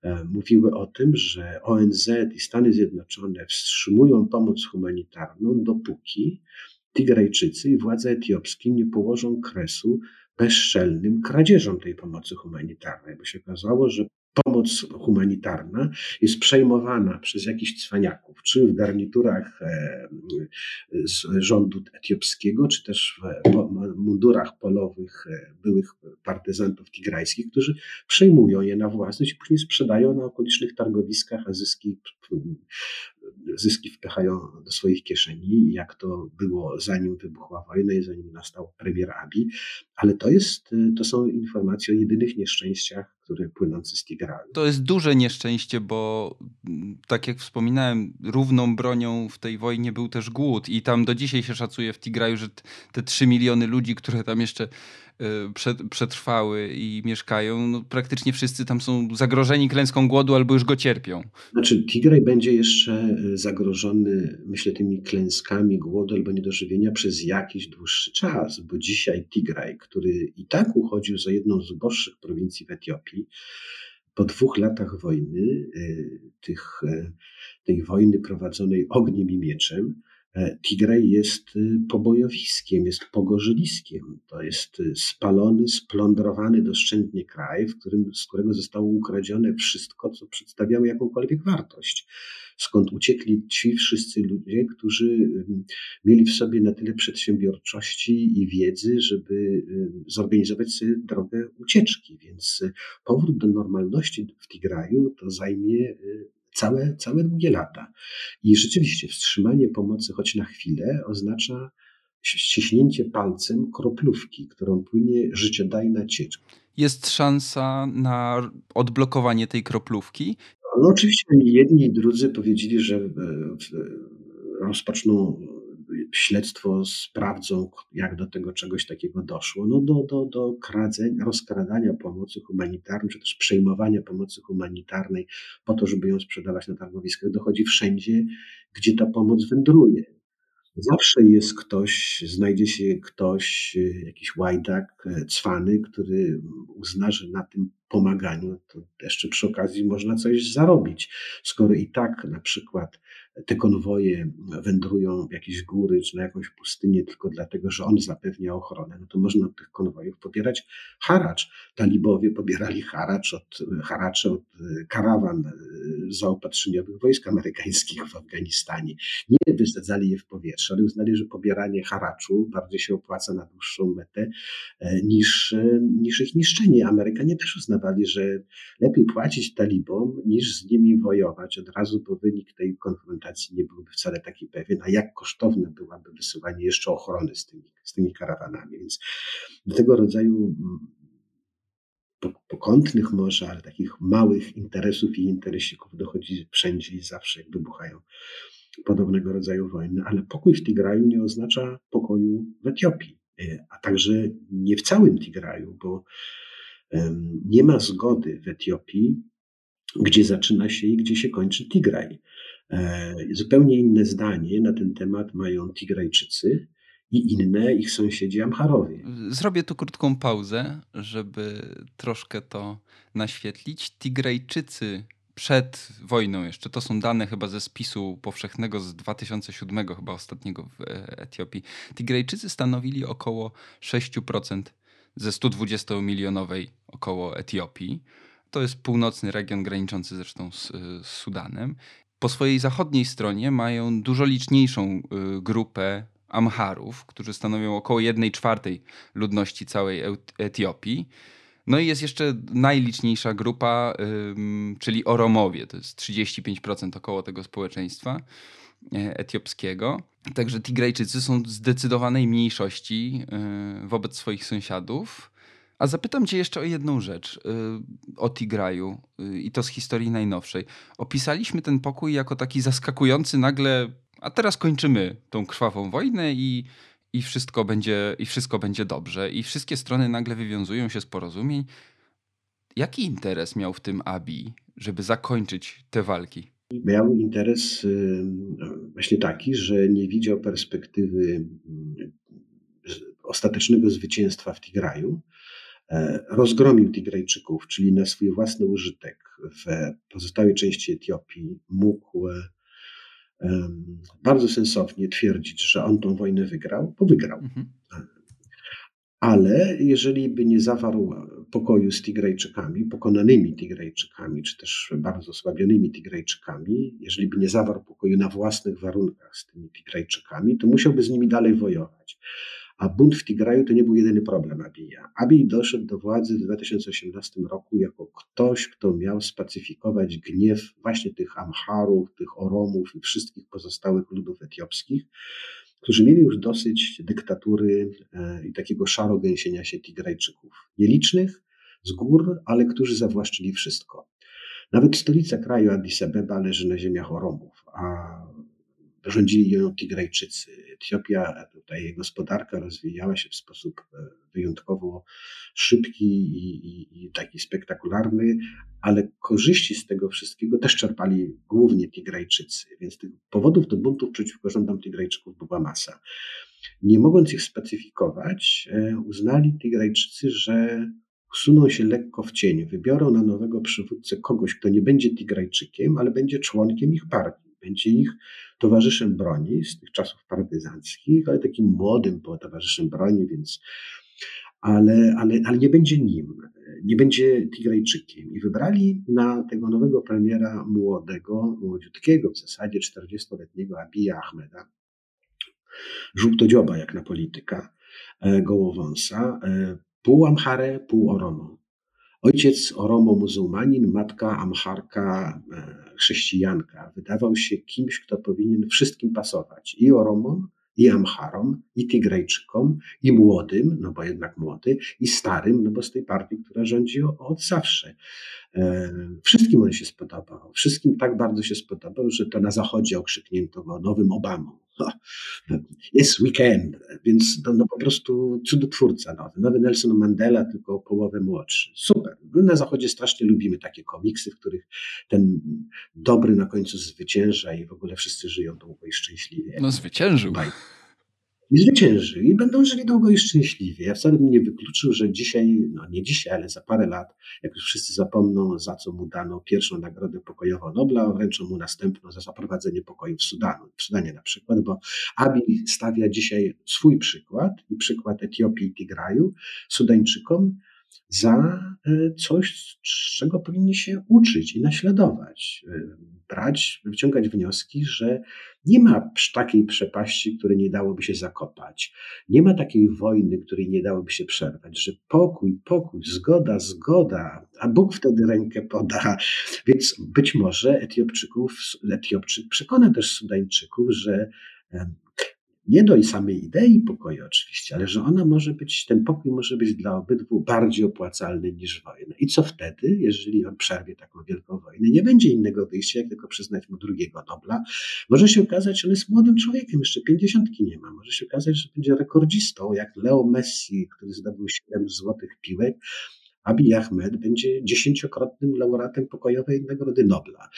e, mówiły o tym, że ONZ i Stany Zjednoczone wstrzymują pomoc humanitarną, dopóki Tigrajczycy i władze etiopskie nie położą kresu bezczelnym kradzieżom tej pomocy humanitarnej, bo się okazało, że pomoc humanitarna jest przejmowana przez jakichś cwaniaków, czy w garniturach e, z rządu etiopskiego, czy też w mundurach polowych e, byłych partyzantów tigrajskich, którzy przejmują je na własność i później sprzedają na okolicznych targowiskach, a zyski zyski wpychają do swoich kieszeni, jak to było zanim wybuchła wojna i zanim nastał premier Abi, ale to, jest, to są informacje o jedynych nieszczęściach, które płynące z Tigraju. To jest duże nieszczęście, bo mm, tak jak wspominałem, równą bronią w tej wojnie był też głód i tam do dzisiaj się szacuje w Tigraju, że te 3 miliony ludzi, które tam jeszcze Y, przetrwały i mieszkają, no praktycznie wszyscy tam są zagrożeni klęską głodu albo już go cierpią. Znaczy, Tigray będzie jeszcze zagrożony, myślę, tymi klęskami głodu albo niedożywienia przez jakiś dłuższy czas, bo dzisiaj Tigraj, który i tak uchodził za jedną z uboższych prowincji w Etiopii, po dwóch latach wojny, e, tych, e, tej wojny prowadzonej ogniem i mieczem, E, Tigraj jest y, pobojowiskiem, jest pogorzeliskiem. To jest y, spalony, splądrowany doszczętnie kraj, w którym, z którego zostało ukradzione wszystko, co przedstawiało jakąkolwiek wartość. Skąd uciekli ci wszyscy ludzie, którzy mieli w sobie na tyle przedsiębiorczości i wiedzy, żeby zorganizować sobie drogę ucieczki. Więc y, powrót do normalności w Tigraju to zajmie całe, całe długie lata. I rzeczywiście wstrzymanie pomocy choć na chwilę oznacza ściśnięcie palcem kroplówki, którą płynie życiodajna ciecz. Jest szansa na odblokowanie tej kroplówki? No, oczywiście jedni i drudzy powiedzieli, że e, rozpoczną śledztwo sprawdzą, jak do tego czegoś takiego doszło. No do, do, do kradzeń, rozkradania pomocy humanitarnej, czy też przejmowania pomocy humanitarnej po to, żeby ją sprzedawać na targowiskach, dochodzi wszędzie, gdzie ta pomoc wędruje. Zawsze jest ktoś, znajdzie się ktoś, jakiś łajdak, cwany, który uzna, że na tym pomaganiu to jeszcze przy okazji można coś zarobić. Skoro i tak na przykład te konwoje wędrują w jakieś góry czy na jakąś pustynię tylko dlatego, że on zapewnia ochronę, no to można od tych konwojów pobierać haracz. Talibowie pobierali haracz od, haracze od e, karawan e, zaopatrzeniowych wojsk amerykańskich w Afganistanie. Nie wysadzali je w powietrze, ale uznali, że pobieranie haraczu bardziej się opłaca na dłuższą metę e, niż, niż ich niszczenie. Amerykanie też uznawali, że lepiej płacić talibom niż z nimi wojować od razu, bo wynik tej konfrontacji nie byłby wcale taki pewien, a jak kosztowne byłaby wysyłanie jeszcze ochrony z tymi, z tymi karawanami. Więc do tego rodzaju mm, pokątnych może, ale takich małych interesów i interesików dochodzi wszędzie i zawsze, jak wybuchają podobnego rodzaju wojny. Ale pokój w Tigraju nie oznacza pokoju w Etiopii, e, a także nie w całym Tigraju, bo nie ma zgody w Etiopii, gdzie zaczyna się i gdzie się kończy Tigraj. E, zupełnie inne zdanie na ten temat mają Tigrajczycy i inne ich sąsiedzi Amharowie. Zrobię tu krótką pauzę, żeby troszkę to naświetlić. Tigrajczycy przed wojną jeszcze, to są dane chyba ze spisu powszechnego z 2007 chyba ostatniego w e, Etiopii. Tigrajczycy stanowili około 6% ze 120 milionowej około Etiopii. To jest północny region graniczący zresztą z, z Sudanem po swojej zachodniej stronie mają dużo liczniejszą y, grupę Amharów, którzy stanowią około 1 czwartej ludności całej Etiopii. No i jest jeszcze najliczniejsza grupa, czyli Oromowie, to jest 35% około tego społeczeństwa e, etiopskiego. Także Tigrajczycy są w zdecydowanej mniejszości y, wobec swoich sąsiadów. A zapytam cię jeszcze o jedną rzecz y, o Tigraju i to z historii najnowszej. Opisaliśmy ten pokój jako taki zaskakujący nagle, a teraz kończymy tą krwawą wojnę i, i, wszystko, będzie, i wszystko będzie dobrze. I wszystkie strony nagle wywiązują się z porozumień. Jaki interes miał w tym Abi, żeby zakończyć te walki? Miał interes y, właśnie taki, że nie widział perspektywy ostatecznego zwycięstwa w Tigraju, E, rozgromił Tigrajczyków, czyli na swój własny użytek w pozostałej części Etiopii, mógł e, bardzo sensownie twierdzić, że on tą wojnę wygrał, bo wygrał. Mhm. Ale jeżeli by nie zawarł pokoju z Tigrajczykami, pokonanymi Tigrajczykami, czy też bardzo osłabionymi Tigrajczykami, jeżeli by nie zawarł pokoju na własnych warunkach z tymi Tigrajczykami, to musiałby z nimi dalej wojować. A bunt w Tigraju to nie był jedyny problem Abija. Abij doszedł do władzy w 2018 roku jako ktoś, kto miał spacyfikować gniew właśnie tych Amharów, tych Oromów i wszystkich pozostałych ludów etiopskich, którzy mieli już dosyć dyktatury e, i takiego szarogęsienia się Tigrajczyków. Nielicznych, z gór, ale którzy zawłaszczyli wszystko. Nawet stolica kraju Addis Abeba leży na ziemiach Oromów, a rządzili ją Tigrajczycy. Etiopia, tutaj gospodarka rozwijała się w sposób e, wyjątkowo szybki i, i, i, taki spektakularny, ale korzyści z tego wszystkiego też czerpali głównie Tigrajczycy, więc tych powodów do buntów przeciwko rządom Tigrajczyków była masa. Nie mogąc ich specyfikować, e, uznali Tigrajczycy, że usuną się lekko w cień, wybiorą na nowego przywódcę kogoś, kto nie będzie Tigrajczykiem, ale będzie członkiem ich partii, będzie ich towarzyszem broni z tych czasów partyzanckich, ale takim młodym towarzyszem broni, więc ale, ale, ale nie będzie nim, nie będzie Tigrajczykiem. I wybrali na tego nowego premiera młodego, młodziutkiego w zasadzie 40-letniego Abija Ahmeda, żółtodzioba jak na polityka, e, gołowąsa, e, pół Amhare, pół Oromo. Ojciec Oromo muzułmanin, matka Amharka e, chrześcijanka. Wydawał się kimś, kto powinien wszystkim pasować. I Oromom, i Amharom, i Tigrejczykom, i młodym, no bo jednak młody, i starym, no bo z tej partii, która rządzi od zawsze. E, wszystkim on się spodobał. Wszystkim tak bardzo się spodobał, że to na zachodzie okrzyknięto go nowym Obamą. Jest weekend, więc to no po prostu cudotwórca nowy. Nowy Nelson Mandela, tylko o połowę młodszy. Super. My na zachodzie strasznie lubimy takie komiksy, w których ten dobry na końcu zwycięża i w ogóle wszyscy żyją długo i szczęśliwie. No zwyciężył. Baj. I zwycięży i będą żyli długo i szczęśliwie. Ja wcale bym nie wykluczył, że dzisiaj, no nie dzisiaj, ale za parę lat, jak już wszyscy zapomną, za co mu dano pierwszą nagrodę pokojową Nobla, wręczą mu następną za zaprowadzenie pokoju w Sudanu, w Sudanie na przykład, bo Abi stawia dzisiaj swój przykład i przykład Etiopii i Tigraju Sudańczykom, za e, coś, czego powinni się uczyć i naśladować. E, brać, wyciągać wnioski, że nie ma takiej przepaści, której nie dałoby się zakopać. Nie ma takiej wojny, której nie dałoby się przerwać, że pokój, pokój, zgoda, zgoda, a Bóg wtedy rękę poda. Więc być może Etiopczyków, Etiopczyk przekona też Sudańczyków, że nie do samej idei pokoju oczywiście, ale że ona może być, ten pokój może być dla obydwu bardziej opłacalny niż wojna. I co wtedy, jeżeli on przerwie taką wielką wojnę? Nie będzie innego wyjścia, jak tylko przyznać mu drugiego Nobla. Może się okazać, że on jest młodym człowiekiem, jeszcze pięćdziesiątki nie ma. Może się okazać, że będzie rekordzistą, jak Leo Messi, który zdobył siedem złotych piłek, Abiy Ahmed będzie dziesięciokrotnym laureatem pokojowej Nagrody Nobla.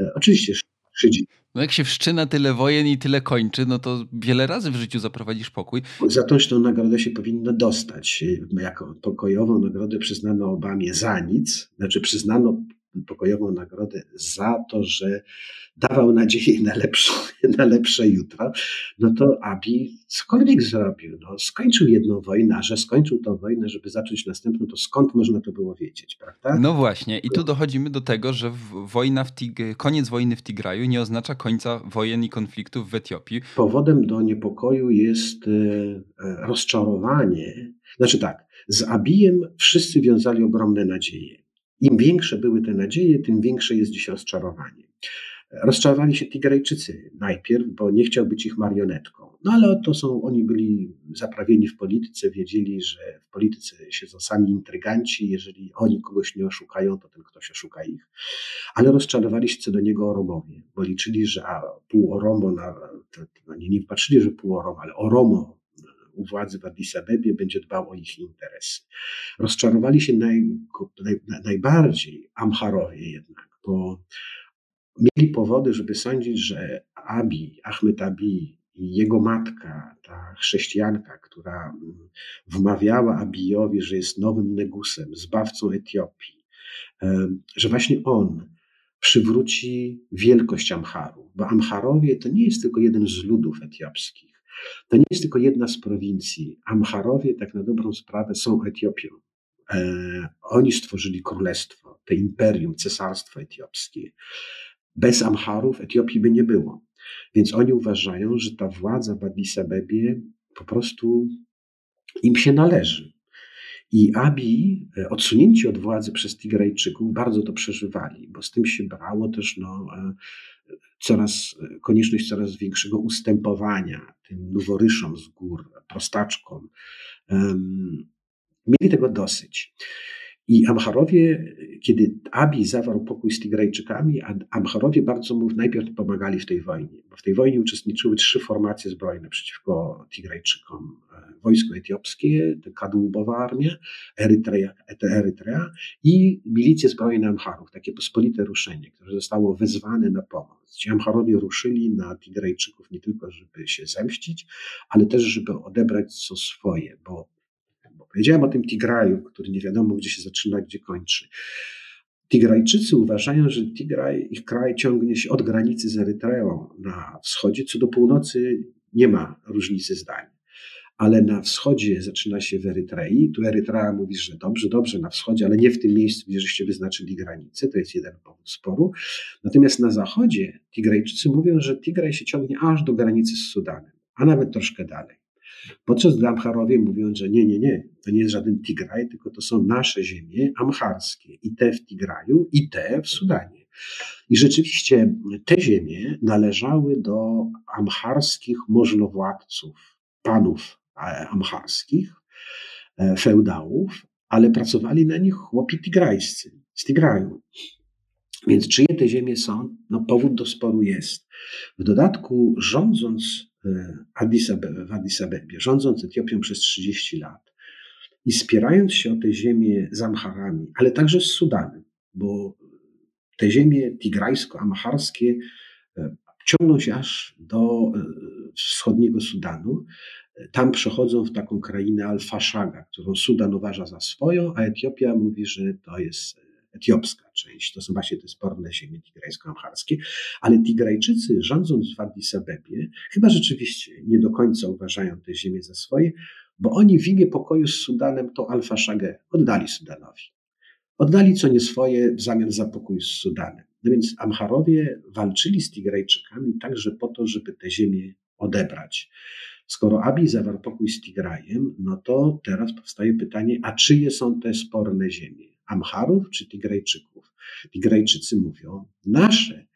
E, oczywiście szydzi. No jak się wszczyna tyle wojen i tyle kończy, no to wiele razy w życiu zaprowadzisz pokój. Za tą nagrodę się powinno dostać. Jako pokojową nagrodę przyznano Obamie za nic, znaczy przyznano pokojową nagrodę za to, że dawał nadzieję na lepsze, na lepsze jutro, no to Abi cokolwiek zrobił. No, skończył jedną wojnę, a że skończył tą wojnę, żeby zacząć następną, to skąd można to było wiedzieć, prawda? No właśnie, i tu dochodzimy do tego, że wojna w Tig- koniec wojny w Tigraju nie oznacza końca wojen i konfliktów w Etiopii. Powodem do niepokoju jest e, rozczarowanie. Znaczy tak, z Abijem wszyscy wiązali ogromne nadzieje. Im większe były te nadzieje, tym większe jest dziś rozczarowanie. Rozczarowali się Tigrejczycy najpierw, bo nie chciał być ich marionetką. No ale to są, oni byli zaprawieni w polityce, wiedzieli, że w polityce siedzą sami intryganci, jeżeli oni kogoś nie oszukają, to ten ktoś oszuka ich. Ale rozczarowali się co do niego Oromowie, bo liczyli, że a, pół Oromo, na, to, to, nie, nie patrzyli, że pół Oromo, ale Oromo u władzy w Addis Abebie będzie dbał o ich interesy. Rozczarowali się naj, naj, najbardziej Amharowie jednak, bo mieli powody, żeby sądzić, że Abi, Ahmed Abi i jego matka, ta chrześcijanka, która mm, wmawiała Abijowi, że jest nowym Negusem, zbawcą Etiopii, że właśnie on przywróci wielkość Amharu, bo Amharowie to nie jest tylko jeden z ludów etiopskich, to nie jest tylko jedna z prowincji. Amharowie, tak na dobrą sprawę, są Etiopią. E, oni stworzyli królestwo, to imperium, cesarstwo etiopskie. Bez Amharów Etiopii by nie było. Więc oni uważają, że ta władza w Addis Abebie po prostu im się należy. I Abi, e, odsunięci od władzy przez Tigrajczyków, bardzo to przeżywali, bo z tym się brało też no, e, coraz, konieczność coraz większego ustępowania tym noworyszom z gór, prostaczkom. Mieli tego dosyć. I Amharowie, kiedy Abi zawarł pokój z Tigrajczykami, Amharowie bardzo mu najpierw pomagali w tej wojnie, bo w tej wojnie uczestniczyły trzy formacje zbrojne przeciwko Tigrajczykom. Wojsko etiopskie, kadłubowa armia, Erytrea, Erytrea i milicje zbrojne Amharów, takie pospolite ruszenie, które zostało wezwane na pomoc. Ci Amharowie ruszyli na Tigrajczyków nie tylko, żeby się zemścić, ale też, żeby odebrać co swoje, bo Powiedziałem o tym Tigraju, który nie wiadomo, gdzie się zaczyna, gdzie kończy. Tigrajczycy uważają, że Tigraj, ich kraj ciągnie się od granicy z Erytreą na wschodzie, co do północy nie ma różnicy zdań. Ale na wschodzie zaczyna się w Erytrei. Tu Erytrea mówi, że dobrze, dobrze, na wschodzie, ale nie w tym miejscu, gdzie żeście wyznaczyli granicę. To jest jeden powód sporu. Natomiast na zachodzie Tigrajczycy mówią, że Tigraj się ciągnie aż do granicy z Sudanem, a nawet troszkę dalej. Podczas gdy Amharowie mówią, że nie, nie, nie, to nie jest żaden Tigraj, tylko to są nasze ziemie amharskie i te w Tigraju, i te w Sudanie. I rzeczywiście te ziemie należały do amharskich możnowładców, panów e, amharskich, e, feudałów, ale pracowali na nich chłopi tigrajscy z Tigraju. Więc czyje te ziemie są? No powód do sporu jest. W dodatku rządząc E, Addis Abebe, w Addis Abebie, rządząc Etiopią przez 30 lat i spierając się o te ziemię z Amharami, ale także z Sudanem, bo te ziemie tigrajsko-amharskie e, ciągną się aż do e, wschodniego Sudanu. Tam przechodzą w taką krainę Al-Fashaga, którą Sudan uważa za swoją, a Etiopia mówi, że to jest etiopska część, to są właśnie te sporne ziemie tigrajsko-amharskie, ale Tigrajczycy rządząc w Addis Abebie chyba rzeczywiście nie do końca uważają te ziemie za swoje, bo oni w imię pokoju z Sudanem to Alfa-Szagę oddali Sudanowi. Oddali co nie swoje w zamian za pokój z Sudanem. No więc Amharowie walczyli z Tigrajczykami także po to, żeby te ziemię odebrać. Skoro Abi zawarł pokój z Tigrajem, no to teraz powstaje pytanie, a czyje są te sporne ziemie? Amharów czy Tigrajczyków. Tigrajczycy mówią nasze,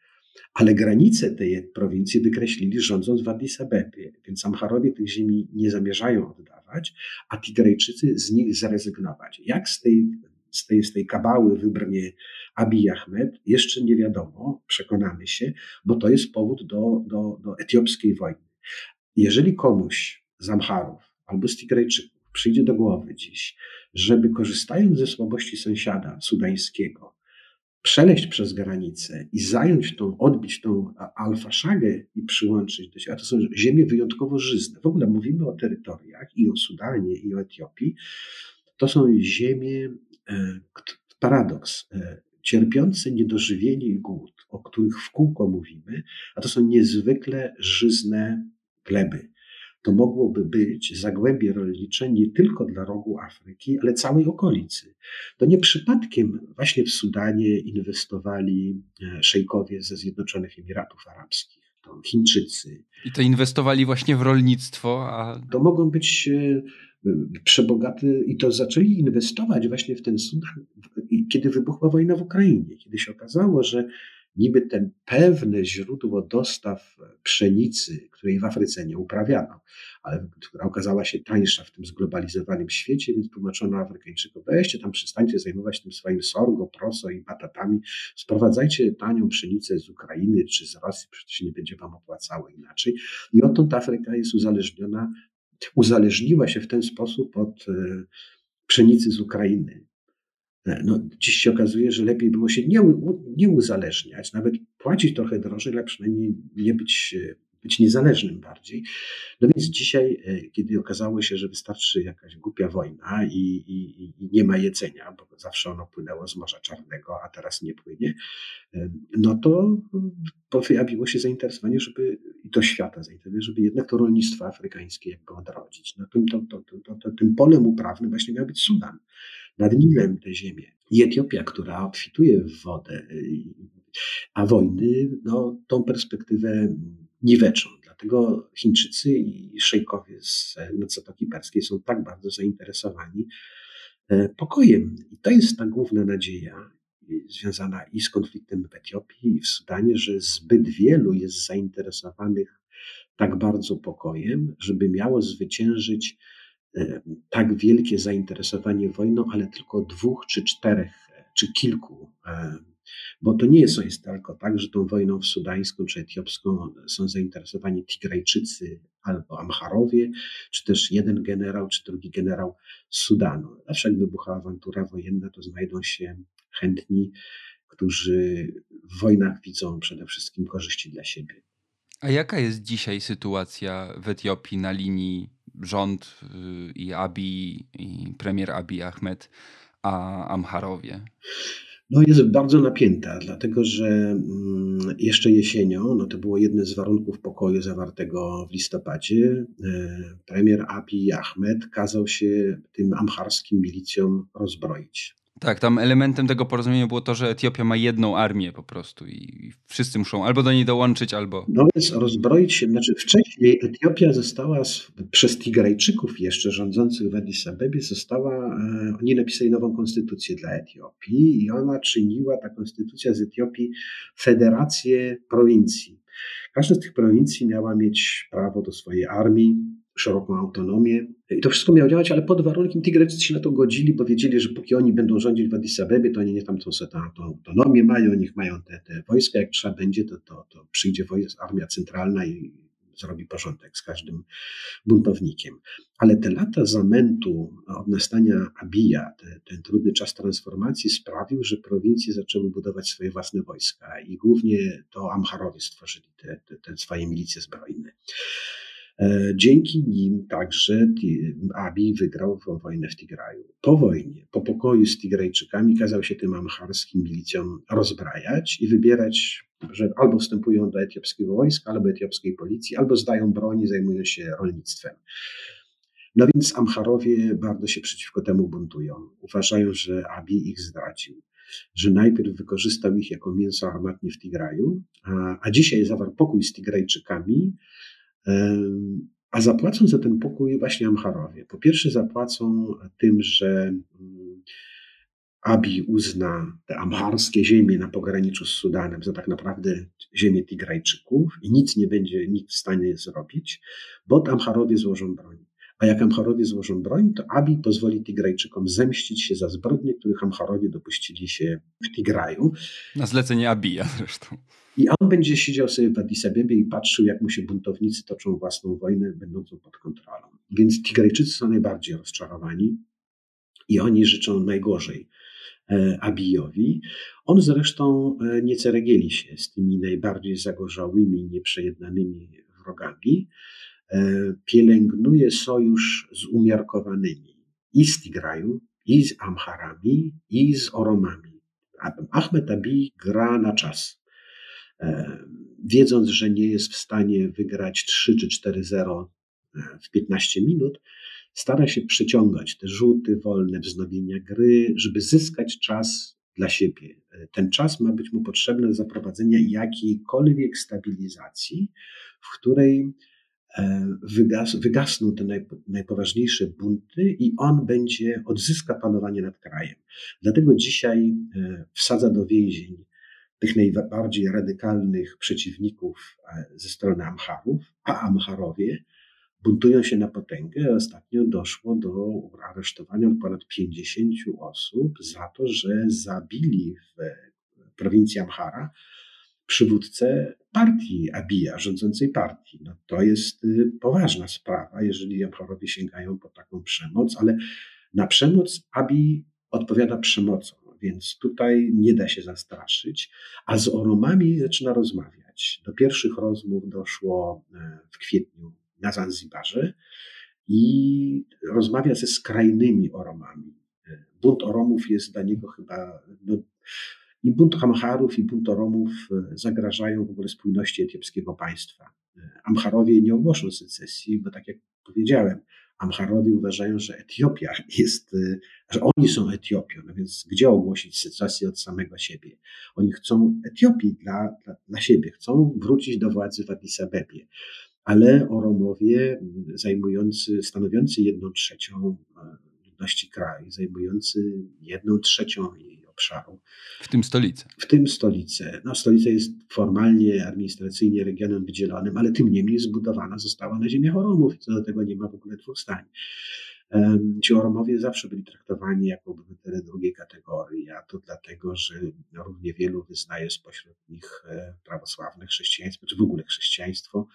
ale granice tej prowincji wykreślili rządząc w Addis Abebie, więc Amharowie tych ziemi nie zamierzają oddawać, a Tigrajczycy z nich zrezygnować. Jak z tej, z tej, z tej kabały wybrnie Abiy Ahmed, jeszcze nie wiadomo, przekonamy się, bo to jest powód do, do, do etiopskiej wojny. Jeżeli komuś z Amharów albo z Tigrajczyków przyjdzie do głowy dziś, żeby korzystając ze słabości sąsiada sudańskiego, przeleść przez granicę i zająć tą, odbić tą alfaszagę i przyłączyć do siebie. A to są ziemie wyjątkowo żyzne. W ogóle mówimy o terytoriach i o Sudanie, i o Etiopii. To są ziemie, e, paradoks, e, cierpiące niedożywienie i głód, o których w kółko mówimy, a to są niezwykle żyzne gleby to mogłoby być zagłębie rolnicze nie tylko dla rogu Afryki, ale całej okolicy. To nie przypadkiem właśnie w Sudanie inwestowali e, szejkowie ze Zjednoczonych Emiratów Arabskich, to Chińczycy. I to inwestowali właśnie w rolnictwo, a... To mogą być e, przebogaty i to zaczęli inwestować właśnie w ten Sudan, kiedy wybuchła wojna w Ukrainie, kiedy się okazało, że niby ten pewne źródło dostaw pszenicy, której w Afryce nie uprawiano, ale która okazała się tańsza w tym zglobalizowanym świecie, więc tłumaczono Afrykańczykom, weźcie tam, przestańcie zajmować tym swoim sorgo, proso i batatami, sprowadzajcie tanią pszenicę z Ukrainy czy z Rosji, przecież nie będzie wam opłacało inaczej. I odtąd Afryka jest uzależniona, uzależniła się w ten sposób od e, pszenicy z Ukrainy. E, no, dziś się okazuje, że lepiej było się nie, nie uzależniać, nawet płacić trochę drożej, ale przynajmniej nie być, e, być niezależnym bardziej. No więc dzisiaj, e, kiedy okazało się, że wystarczy jakaś głupia wojna i, i, i nie ma jedzenia, bo zawsze ono płynęło z Morza Czarnego, a teraz nie płynie, no to pojawiło się zainteresowanie, żeby i to świata zainteresowanie, żeby jednak to rolnictwo afrykańskie jakby odrodzić. No, tym, to, to, to, to, tym polem uprawnym właśnie miał być Sudan nad Nilem te ziemię. I Etiopia, która obfituje w wodę, a wojny no, tą perspektywę niweczą. Dlatego Chińczycy i szejkowie z Zatoki Perskiej są tak bardzo zainteresowani e, pokojem. I to jest ta główna nadzieja związana i z konfliktem w Etiopii, i w Sudanie, że zbyt wielu jest zainteresowanych tak bardzo pokojem, żeby miało zwyciężyć tak wielkie zainteresowanie wojną, ale tylko dwóch czy czterech, czy kilku bo to nie jest, jest tylko tak, że tą wojną sudańską czy etiopską są zainteresowani Tigrajczycy albo Amharowie, czy też jeden generał, czy drugi generał Sudanu. Zawsze jak wybucha awantura wojenna, to znajdą się chętni, którzy w wojnach widzą przede wszystkim korzyści dla siebie. A jaka jest dzisiaj sytuacja w Etiopii na linii rząd y, i Abi, i premier Abi Ahmed, a Amharowie? No jest bardzo napięta, dlatego że mm, jeszcze jesienią, no to było jedne z warunków pokoju zawartego w listopadzie, e, premier Abiy Ahmed kazał się tym amharskim milicjom rozbroić. Tak, tam elementem tego porozumienia było to, że Etiopia ma jedną armię po prostu i wszyscy muszą albo do niej dołączyć, albo. No więc rozbroić się, znaczy wcześniej Etiopia została przez Tigrajczyków jeszcze rządzących w Addis Abebie, została, e, oni napisali nową konstytucję dla Etiopii i ona czyniła, ta konstytucja z Etiopii, federację prowincji. Każda z tych prowincji miała mieć prawo do swojej armii, szeroką autonomię. I to wszystko miało działać, ale pod warunkiem Tigreczycy się na to godzili, bo wiedzieli, że póki oni będą rządzić w Addis Abebie, to oni nie tam tą, tą autonomię mają, niech mają te, te wojska, jak trzeba będzie, to, to, to przyjdzie armia centralna i zrobi porządek z każdym buntownikiem. Ale te lata zamętu od nastania Abija, te, ten trudny czas transformacji sprawił, że prowincje zaczęły budować swoje własne wojska i głównie to Amharowie stworzyli te, te, te swoje milicje zbrojne. E, dzięki nim także Abi wygrał wojnę w Tigraju. Po wojnie, po pokoju z Tigrajczykami kazał się tym amharskim milicjom rozbrajać i wybierać, że albo wstępują do etiopskiego wojska, albo etiopskiej policji, albo zdają broń i zajmują się rolnictwem. No więc Amharowie bardzo się przeciwko temu buntują. Uważają, że Abi ich zdradził że najpierw wykorzystał ich jako mięso armatnie w Tigraju, a, a dzisiaj zawarł pokój z Tigrajczykami, a zapłacą za ten pokój właśnie Amharowie. Po pierwsze, zapłacą tym, że mm, Abi uzna te amharskie ziemie na pograniczu z Sudanem za tak naprawdę ziemię Tigrajczyków i nic nie będzie nikt w stanie zrobić, bo Amharowie złożą broń. A jak Amharowie złożą broń, to Abi pozwoli Tigrajczykom zemścić się za zbrodnie, których Amharowie dopuścili się w Tigraju. Na zlecenie Abija zresztą. I on będzie siedział sobie w Addis Abebie i patrzył, jak mu się buntownicy toczą własną wojnę, będącą pod kontrolą. Więc Tigrajczycy są najbardziej rozczarowani i oni życzą najgorzej e, Abijowi. On zresztą e, nie ceregieli się z tymi najbardziej zagorzałymi, nieprzejednanymi wrogami. E, pielęgnuje sojusz z umiarkowanymi i z Tigraju, i z Amharami, i z Oromami. Ahmed Abi gra na czas E, wiedząc, że nie jest w stanie wygrać 3 czy 4-0 e, w 15 minut, stara się przyciągać te rzuty wolne, wznowienia gry, żeby zyskać czas dla siebie. Ten czas ma być mu potrzebny do zaprowadzenia jakiejkolwiek stabilizacji, w której wygas, wygasną te najpoważniejsze bunty i on będzie odzyska panowanie nad krajem. Dlatego dzisiaj wsadza do więzień tych najbardziej radykalnych przeciwników e, ze strony Amharów, a Amharowie buntują się na potęgę. Ostatnio doszło do aresztowania ponad 50 osób za to, że zabili w prowincji Amhara przywódcę partii Abija, rządzącej partii. No to jest y, poważna sprawa, jeżeli Amharowie sięgają po taką przemoc, ale na przemoc Abi odpowiada przemocą więc tutaj nie da się zastraszyć. A z Oromami zaczyna rozmawiać. Do pierwszych rozmów doszło e, w kwietniu na Zanzibarze i rozmawia ze skrajnymi Oromami. E, bunt Oromów jest dla niego chyba. No, i bunt Amharów, i bunt Oromów e, zagrażają w ogóle spójności etiopskiego państwa. Amharowie nie ogłoszą secesji, bo tak jak powiedziałem, Amharowie uważają, że Etiopia jest, y, że oni są Etiopią, no więc gdzie ogłosić secesję od samego siebie? Oni chcą Etiopii dla, dla, dla siebie, chcą wrócić do władzy w Addis Abebie, ale Oromowie zajmujący, stanowiący jedną trzecią e, ludności kraju, zajmujący jedną trzecią jej obszaru. W tym stolicę. W tym stolicę. No, stolica jest formalnie, administracyjnie regionem wydzielonym, ale tym niemniej zbudowana została na ziemiach Oromów i co do tego nie ma w ogóle dwóch zdań. Ci Oromowie zawsze byli traktowani jako obywatele drugiej kategorii, a to dlatego, że równie wielu wyznaje spośród nich e, prawosławne chrześcijaństwo, czy w ogóle chrześcijaństwo,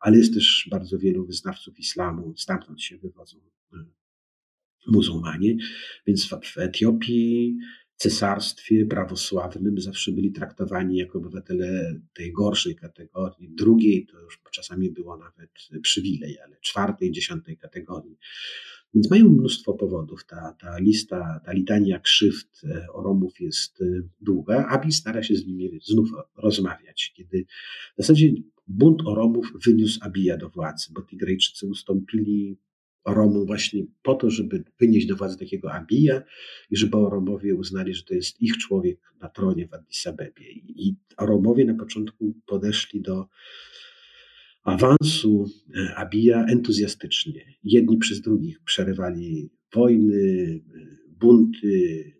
ale jest też bardzo wielu wyznawców islamu, stamtąd się wywodzą e, muzułmanie, więc w Etiopii cesarstwie prawosławnym zawsze byli traktowani jako obywatele tej gorszej kategorii, drugiej to już czasami było nawet przywilej, ale czwartej, dziesiątej kategorii. Więc mają mnóstwo powodów. Ta, ta lista, ta litania krzywd e, Oromów jest e, długa. Abi stara się z nimi znów rozmawiać. Kiedy w zasadzie bunt Oromów wyniósł Abija do władzy, bo Tigrejczycy ustąpili Oromom właśnie po to, żeby wynieść do władzy takiego Abija i żeby Oromowie uznali, że to jest ich człowiek na tronie w Addis Abebie. I Oromowie na początku podeszli do awansu e, Abija entuzjastycznie. Jedni przez drugich przerywali wojny, e, bunty,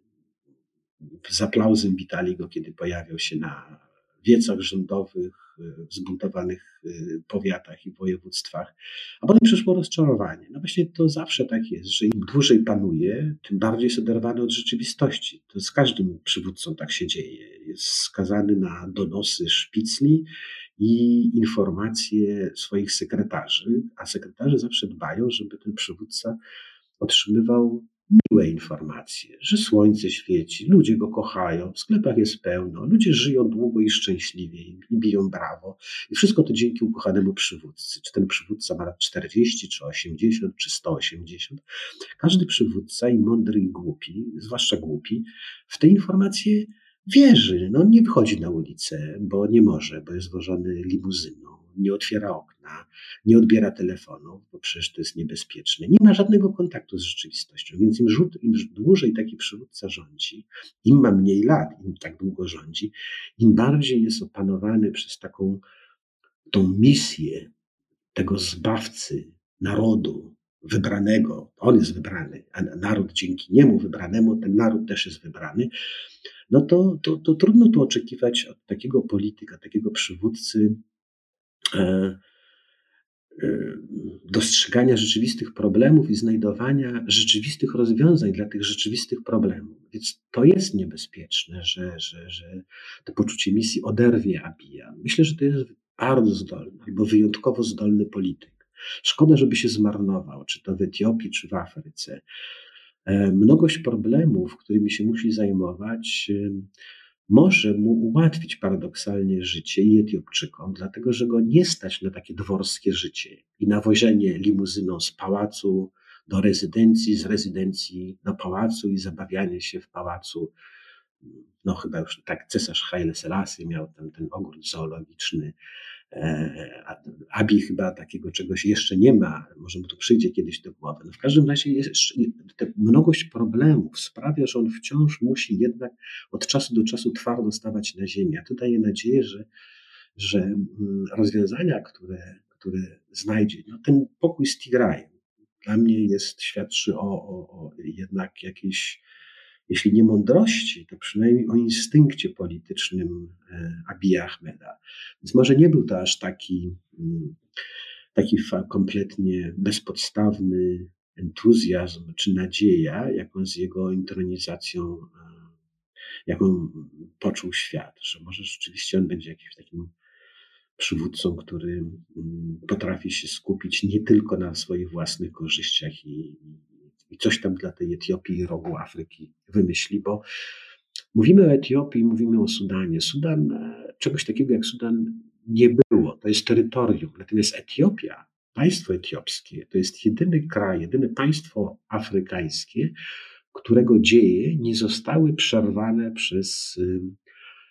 z aplauzem witali go, kiedy pojawiał się na wiecach rządowych, e, zbuntowanych powiatach i województwach, a potem przyszło rozczarowanie. No właśnie to zawsze tak jest, że im dłużej panuje, tym bardziej jest oderwany od rzeczywistości. To z każdym przywódcą tak się dzieje. Jest skazany na donosy szpicli, i informacje swoich sekretarzy, a sekretarze zawsze dbają, żeby ten przywódca otrzymywał miłe informacje, że słońce świeci, ludzie go kochają, w sklepach jest pełno, ludzie żyją długo i szczęśliwie i biją brawo. I wszystko to dzięki ukochanemu przywódcy. Czy ten przywódca ma lat 40, czy 80, czy 180. Każdy przywódca, i mądry, i głupi, zwłaszcza głupi, w te informacje wierzy. No, nie wychodzi na ulicę, bo nie może, bo jest wożony limuzyną, nie otwiera okna, nie odbiera telefonu, bo przecież to jest niebezpieczne. Nie ma żadnego kontaktu z rzeczywistością, więc im, rzut, im dłużej taki przywódca rządzi, im ma mniej lat, im tak długo rządzi, im bardziej jest opanowany przez taką tą misję tego zbawcy narodu, wybranego, on jest wybrany, a naród dzięki niemu wybranemu, ten naród też jest wybrany, no to, to, to trudno tu oczekiwać od takiego polityka, takiego przywódcy dostrzegania rzeczywistych problemów i znajdowania rzeczywistych rozwiązań dla tych rzeczywistych problemów. Więc to jest niebezpieczne, że, że, że to poczucie misji oderwie Abija. Myślę, że to jest bardzo zdolny albo wyjątkowo zdolny polityk. Szkoda, żeby się zmarnował, czy to w Etiopii, czy w Afryce. E, mnogość problemów, którymi się musi zajmować, e, może mu ułatwić paradoksalnie życie i Etiopczykom, dlatego że go nie stać na takie dworskie życie i na wożenie limuzyną z pałacu do rezydencji, z rezydencji do pałacu i zabawianie się w pałacu. No chyba już tak cesarz Haile Selassie miał tam ten ogród zoologiczny, Abi chyba takiego czegoś jeszcze nie ma, może mu to przyjdzie kiedyś do głowy. No w każdym razie jest, mnogość problemów sprawia, że on wciąż musi jednak od czasu do czasu twardo stawać na ziemi. A to daje nadzieję, że, że mm, rozwiązania, które, które znajdzie, no ten pokój z Tigrajem dla mnie jest, świadczy o, o, o jednak jakiejś jeśli nie mądrości, to przynajmniej o instynkcie politycznym e, Abija Ahmeda. Więc może nie był to aż taki, mm, taki kompletnie bezpodstawny entuzjazm czy nadzieja, jaką z jego intronizacją, e, jaką poczuł świat, że może rzeczywiście on będzie jakimś takim przywódcą, który mm, potrafi się skupić nie tylko na swoich własnych korzyściach i, i coś tam dla tej Etiopii i rogu Afryki wymyśli, bo mówimy o Etiopii, mówimy o Sudanie. Sudan, e, czegoś takiego jak Sudan nie było, to jest terytorium. Natomiast Etiopia, państwo etiopskie, to jest jedyny kraj, jedyne państwo afrykańskie, którego dzieje nie zostały przerwane przez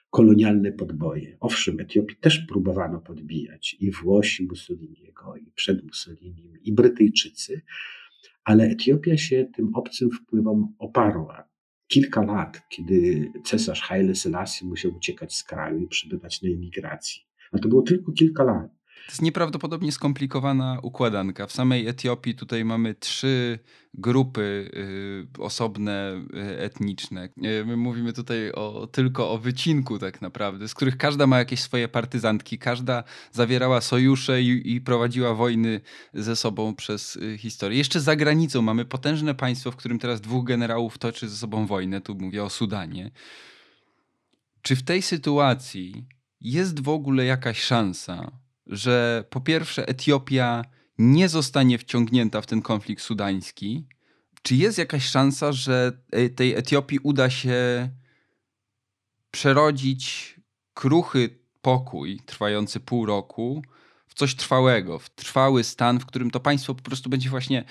kolonialne podboje. Owszem, Etiopii też próbowano podbijać i Włosi Mussoliniego, i przed Mussolinim, i Brytyjczycy, ale Etiopia się tym obcym wpływom oparła. Kilka lat, kiedy cesarz Haile Selassie musiał uciekać z kraju i przebywać na emigracji. Ale to było tylko kilka lat. To jest nieprawdopodobnie skomplikowana układanka. W samej Etiopii tutaj mamy trzy grupy y, osobne, y, etniczne. Y, my mówimy tutaj o, tylko o wycinku tak naprawdę, z których każda ma jakieś swoje partyzantki, każda zawierała sojusze i, i prowadziła wojny ze sobą przez y, historię. Jeszcze za granicą mamy potężne państwo, w którym teraz dwóch generałów toczy ze sobą wojnę. Tu mówię o Sudanie. Czy w tej sytuacji jest w ogóle jakaś szansa, że po pierwsze Etiopia nie zostanie wciągnięta w ten konflikt sudański? Czy jest jakaś szansa, że e, tej Etiopii uda się przerodzić kruchy pokój trwający pół roku w coś trwałego, w trwały stan, w którym to państwo po prostu będzie właśnie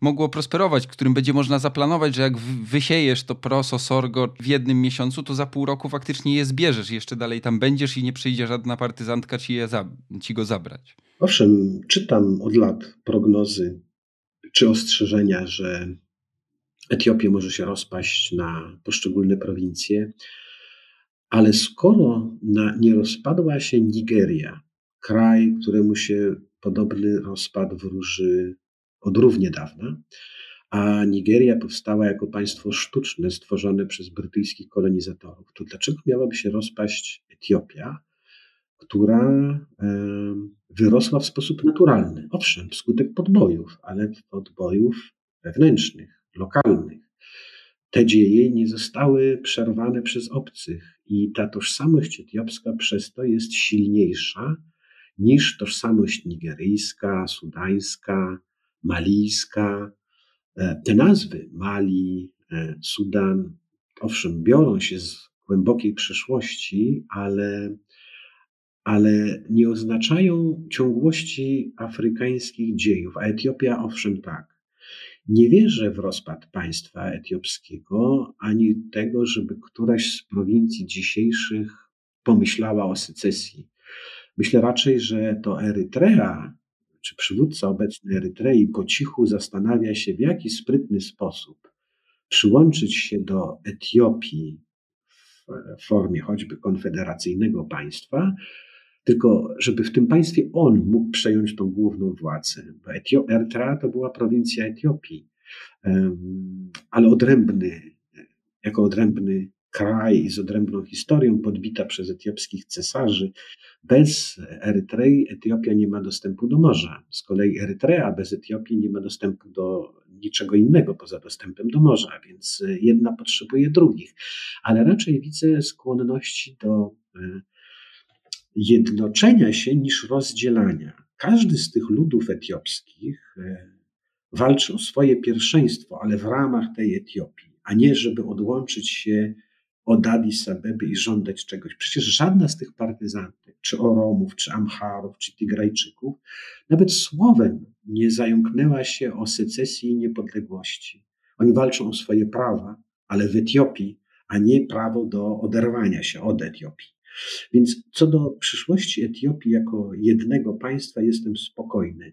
mogło prosperować, którym będzie można zaplanować, że jak wysiejesz to proso, sorgo w jednym miesiącu, to za pół roku faktycznie je zbierzesz, jeszcze dalej tam będziesz i nie przyjdzie żadna partyzantka ci, je ci go zabrać. Owszem, czytam od lat prognozy czy ostrzeżenia, że Etiopię może się rozpaść na poszczególne prowincje, ale skoro na, nie rozpadła się Nigeria, kraj, któremu się podobny rozpad wróży od równie dawna, a Nigeria powstała jako państwo sztuczne stworzone przez brytyjskich kolonizatorów, to dlaczego miałaby się rozpaść Etiopia, która wyrosła w sposób naturalny? Owszem, wskutek podbojów, ale podbojów wewnętrznych, lokalnych. Te dzieje nie zostały przerwane przez obcych i ta tożsamość etiopska przez to jest silniejsza niż tożsamość nigeryjska, sudańska, malijska. E, te nazwy Mali, e, Sudan, owszem, biorą się z głębokiej przeszłości, ale, ale nie oznaczają ciągłości afrykańskich dziejów, a Etiopia owszem tak. Nie wierzę w rozpad państwa etiopskiego, ani tego, żeby któraś z prowincji dzisiejszych pomyślała o secesji. Myślę raczej, że to Erytrea czy przywódca obecny Erytrei po cichu zastanawia się, w jaki sprytny sposób przyłączyć się do Etiopii w formie choćby konfederacyjnego państwa, tylko żeby w tym państwie on mógł przejąć tą główną władzę. Bo Erytrea to była prowincja Etiopii, ale odrębny, jako odrębny kraj z odrębną historią, podbita przez etiopskich cesarzy. Bez Erytrei Etiopia nie ma dostępu do morza. Z kolei Erytrea bez Etiopii nie ma dostępu do niczego innego poza dostępem do morza, więc jedna potrzebuje drugich. Ale raczej widzę skłonności do e, jednoczenia się niż rozdzielania. Każdy z tych ludów etiopskich e, walczy o swoje pierwszeństwo, ale w ramach tej Etiopii, a nie żeby odłączyć się od Addis Abeby i żądać czegoś. Przecież żadna z tych partyzantek, czy Oromów, czy Amharów, czy Tigrajczyków, nawet słowem nie zająknęła się o secesji i niepodległości. Oni walczą o swoje prawa, ale w Etiopii, a nie prawo do oderwania się od Etiopii. Więc co do przyszłości Etiopii jako jednego państwa jestem spokojny.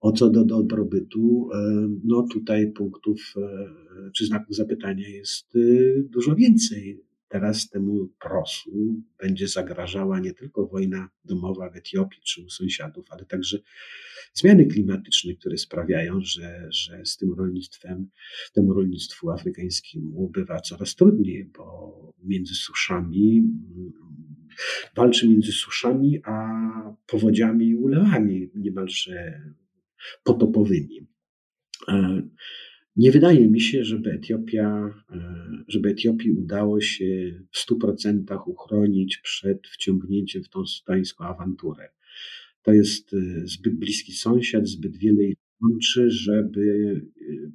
O co do dobrobytu, e, no tutaj punktów e, czy znaków zapytania jest e, dużo więcej. Teraz temu prosu będzie zagrażała nie tylko wojna domowa w Etiopii czy u sąsiadów, ale także zmiany klimatyczne, które sprawiają, że, że z tym rolnictwem, temu rolnictwu afrykańskiemu bywa coraz trudniej, bo między suszami walczy między suszami a powodziami i ulewami niemalże potopowymi. Nie wydaje mi się, żeby Etiopia, e, żeby Etiopii udało się w 100% uchronić przed wciągnięciem w tą sudańską awanturę. To jest e, zbyt bliski sąsiad, zbyt wiele ich łączy, żeby, e,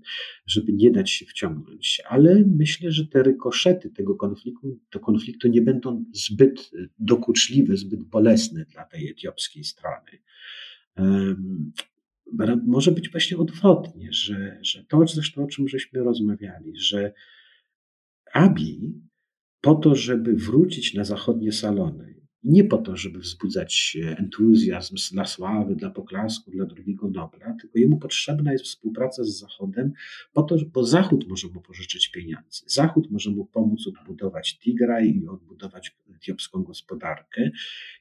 żeby nie dać się wciągnąć. Ale myślę, że te rykoszety tego konfliktu, to konfliktu nie będą zbyt dokuczliwe, zbyt bolesne dla tej etiopskiej strony może być właśnie odwrotnie, że, że to zresztą o czym żeśmy rozmawiali, że Abi po to, żeby wrócić na zachodnie salony, nie po to, żeby wzbudzać entuzjazm dla sławy, dla poklasku, dla drugiego Nobla, tylko jemu potrzebna jest współpraca z Zachodem, po to, bo Zachód może mu pożyczyć pieniądze. Zachód może mu pomóc odbudować Tigraj i odbudować etiopską gospodarkę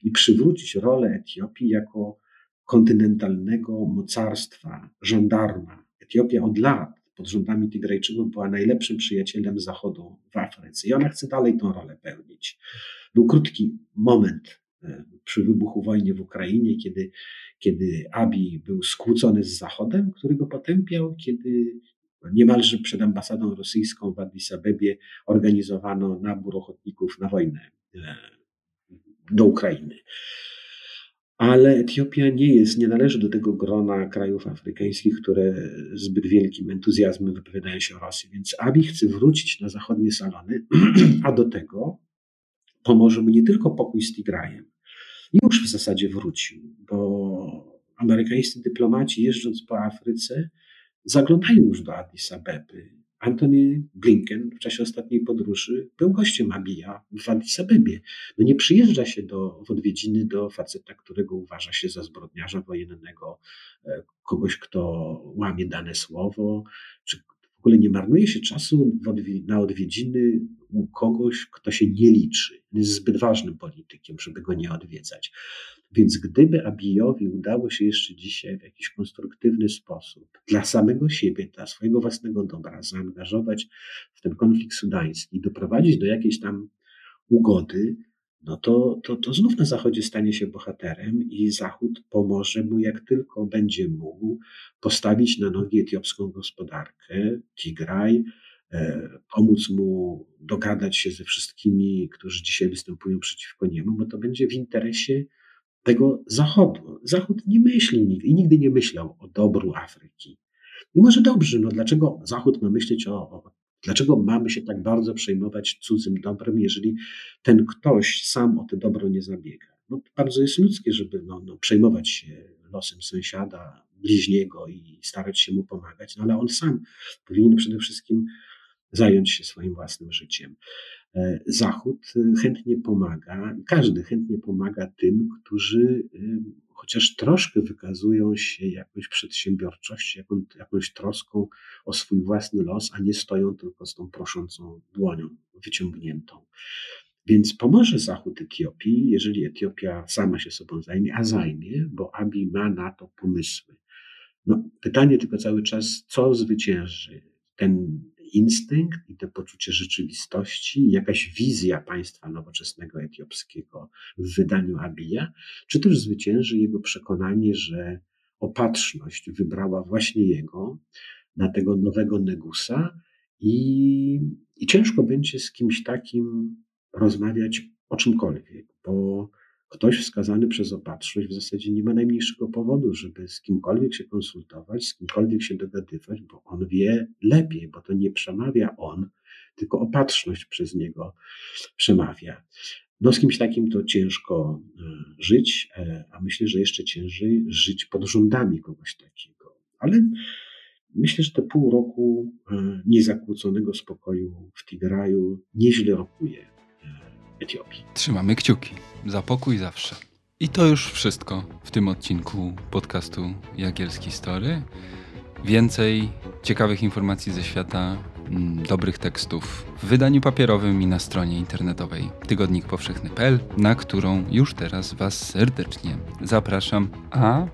i przywrócić rolę Etiopii jako kontynentalnego mocarstwa, żandarma. Etiopia od lat pod rządami Tigrajczyków była najlepszym przyjacielem Zachodu w Afryce i ona chce dalej tę rolę pełnić. Był krótki moment e, przy wybuchu wojny w Ukrainie, kiedy, kiedy Abi był skłócony z Zachodem, który go potępiał, kiedy niemalże przed ambasadą rosyjską w Addis Abebie organizowano nabór ochotników na wojnę e, do Ukrainy. Ale Etiopia nie jest, nie należy do tego grona krajów afrykańskich, które zbyt wielkim entuzjazmem wypowiadają się o Rosji. Więc Abi chce wrócić na zachodnie salony, a do tego pomoże mu nie tylko pokój z Tigrajem. Już w zasadzie wrócił, bo amerykańscy dyplomaci jeżdżąc po Afryce zaglądają już do Addis Abeby Antony Blinken w czasie ostatniej podróży był gościem Abija w Addis Abebie. No nie przyjeżdża się do, w odwiedziny do faceta, którego uważa się za zbrodniarza wojennego, e, kogoś, kto łamie dane słowo, czy w ogóle nie marnuje się czasu na odwiedziny u kogoś, kto się nie liczy. Jest zbyt ważnym politykiem, żeby go nie odwiedzać. Więc gdyby Abijowi udało się jeszcze dzisiaj w jakiś konstruktywny sposób dla samego siebie, dla swojego własnego dobra zaangażować w ten konflikt sudański, doprowadzić do jakiejś tam ugody, no to, to, to znów na Zachodzie stanie się bohaterem i Zachód pomoże mu, jak tylko będzie mógł, postawić na nogi etiopską gospodarkę, Tigraj, pomóc mu dogadać się ze wszystkimi, którzy dzisiaj występują przeciwko niemu, bo to będzie w interesie tego Zachodu. Zachód nie myśli nigdy i nigdy nie myślał o dobru Afryki. I może dobrze, no dlaczego Zachód ma myśleć o, o Dlaczego mamy się tak bardzo przejmować cudzym dobrem, jeżeli ten ktoś sam o to dobro nie zabiega? No, bardzo jest ludzkie, żeby no, no, przejmować się losem sąsiada, bliźniego i starać się mu pomagać, no, ale on sam powinien przede wszystkim zająć się swoim własnym życiem. E, Zachód e, chętnie pomaga, każdy chętnie pomaga tym, którzy e, chociaż troszkę wykazują się jakąś przedsiębiorczością, jakąś troską o swój własny los, a nie stoją tylko z tą proszącą dłonią wyciągniętą. Więc pomoże Zachód Etiopii, jeżeli Etiopia sama się sobą zajmie, a zajmie, bo Abi ma na to pomysły. No, pytanie tylko cały czas, co zwycięży? Ten instynkt i to poczucie rzeczywistości, jakaś wizja państwa nowoczesnego etiopskiego w wydaniu Abija, czy też zwycięży jego przekonanie, że opatrzność wybrała właśnie jego na tego nowego Negusa i, i ciężko będzie z kimś takim rozmawiać o czymkolwiek, bo ktoś wskazany przez opatrzność w zasadzie nie ma najmniejszego powodu, żeby z kimkolwiek się konsultować, z kimkolwiek się dogadywać, bo on wie lepiej, bo to nie przemawia on, tylko opatrzność przez niego przemawia. No z kimś takim to ciężko e, żyć, e, a myślę, że jeszcze ciężej żyć pod rządami kogoś takiego. Ale myślę, że te pół roku e, niezakłóconego spokoju w Tigraju nieźle rokuje Etiopii. Trzymamy kciuki. Za pokój zawsze. I to już wszystko w tym odcinku podcastu Jagielski Story. Więcej ciekawych informacji ze świata, mm, dobrych tekstów w wydaniu papierowym i na stronie internetowej tygodnikpowszechny.pl, na którą już teraz Was serdecznie zapraszam. A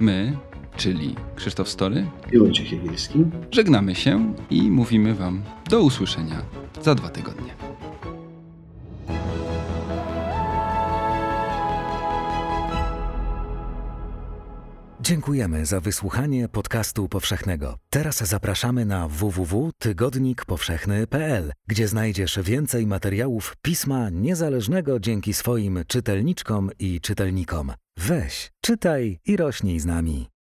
my, czyli Krzysztof Story i Wojciech Jagielski, żegnamy się i mówimy Wam do usłyszenia za dwa tygodnie. Dziękujemy za wysłuchanie podcastu powszechnego. Teraz zapraszamy na www.tygodnikpowszechny.pl, gdzie znajdziesz więcej materiałów pisma niezależnego dzięki swoim czytelniczkom i czytelnikom. Weź, czytaj i rośnij z nami.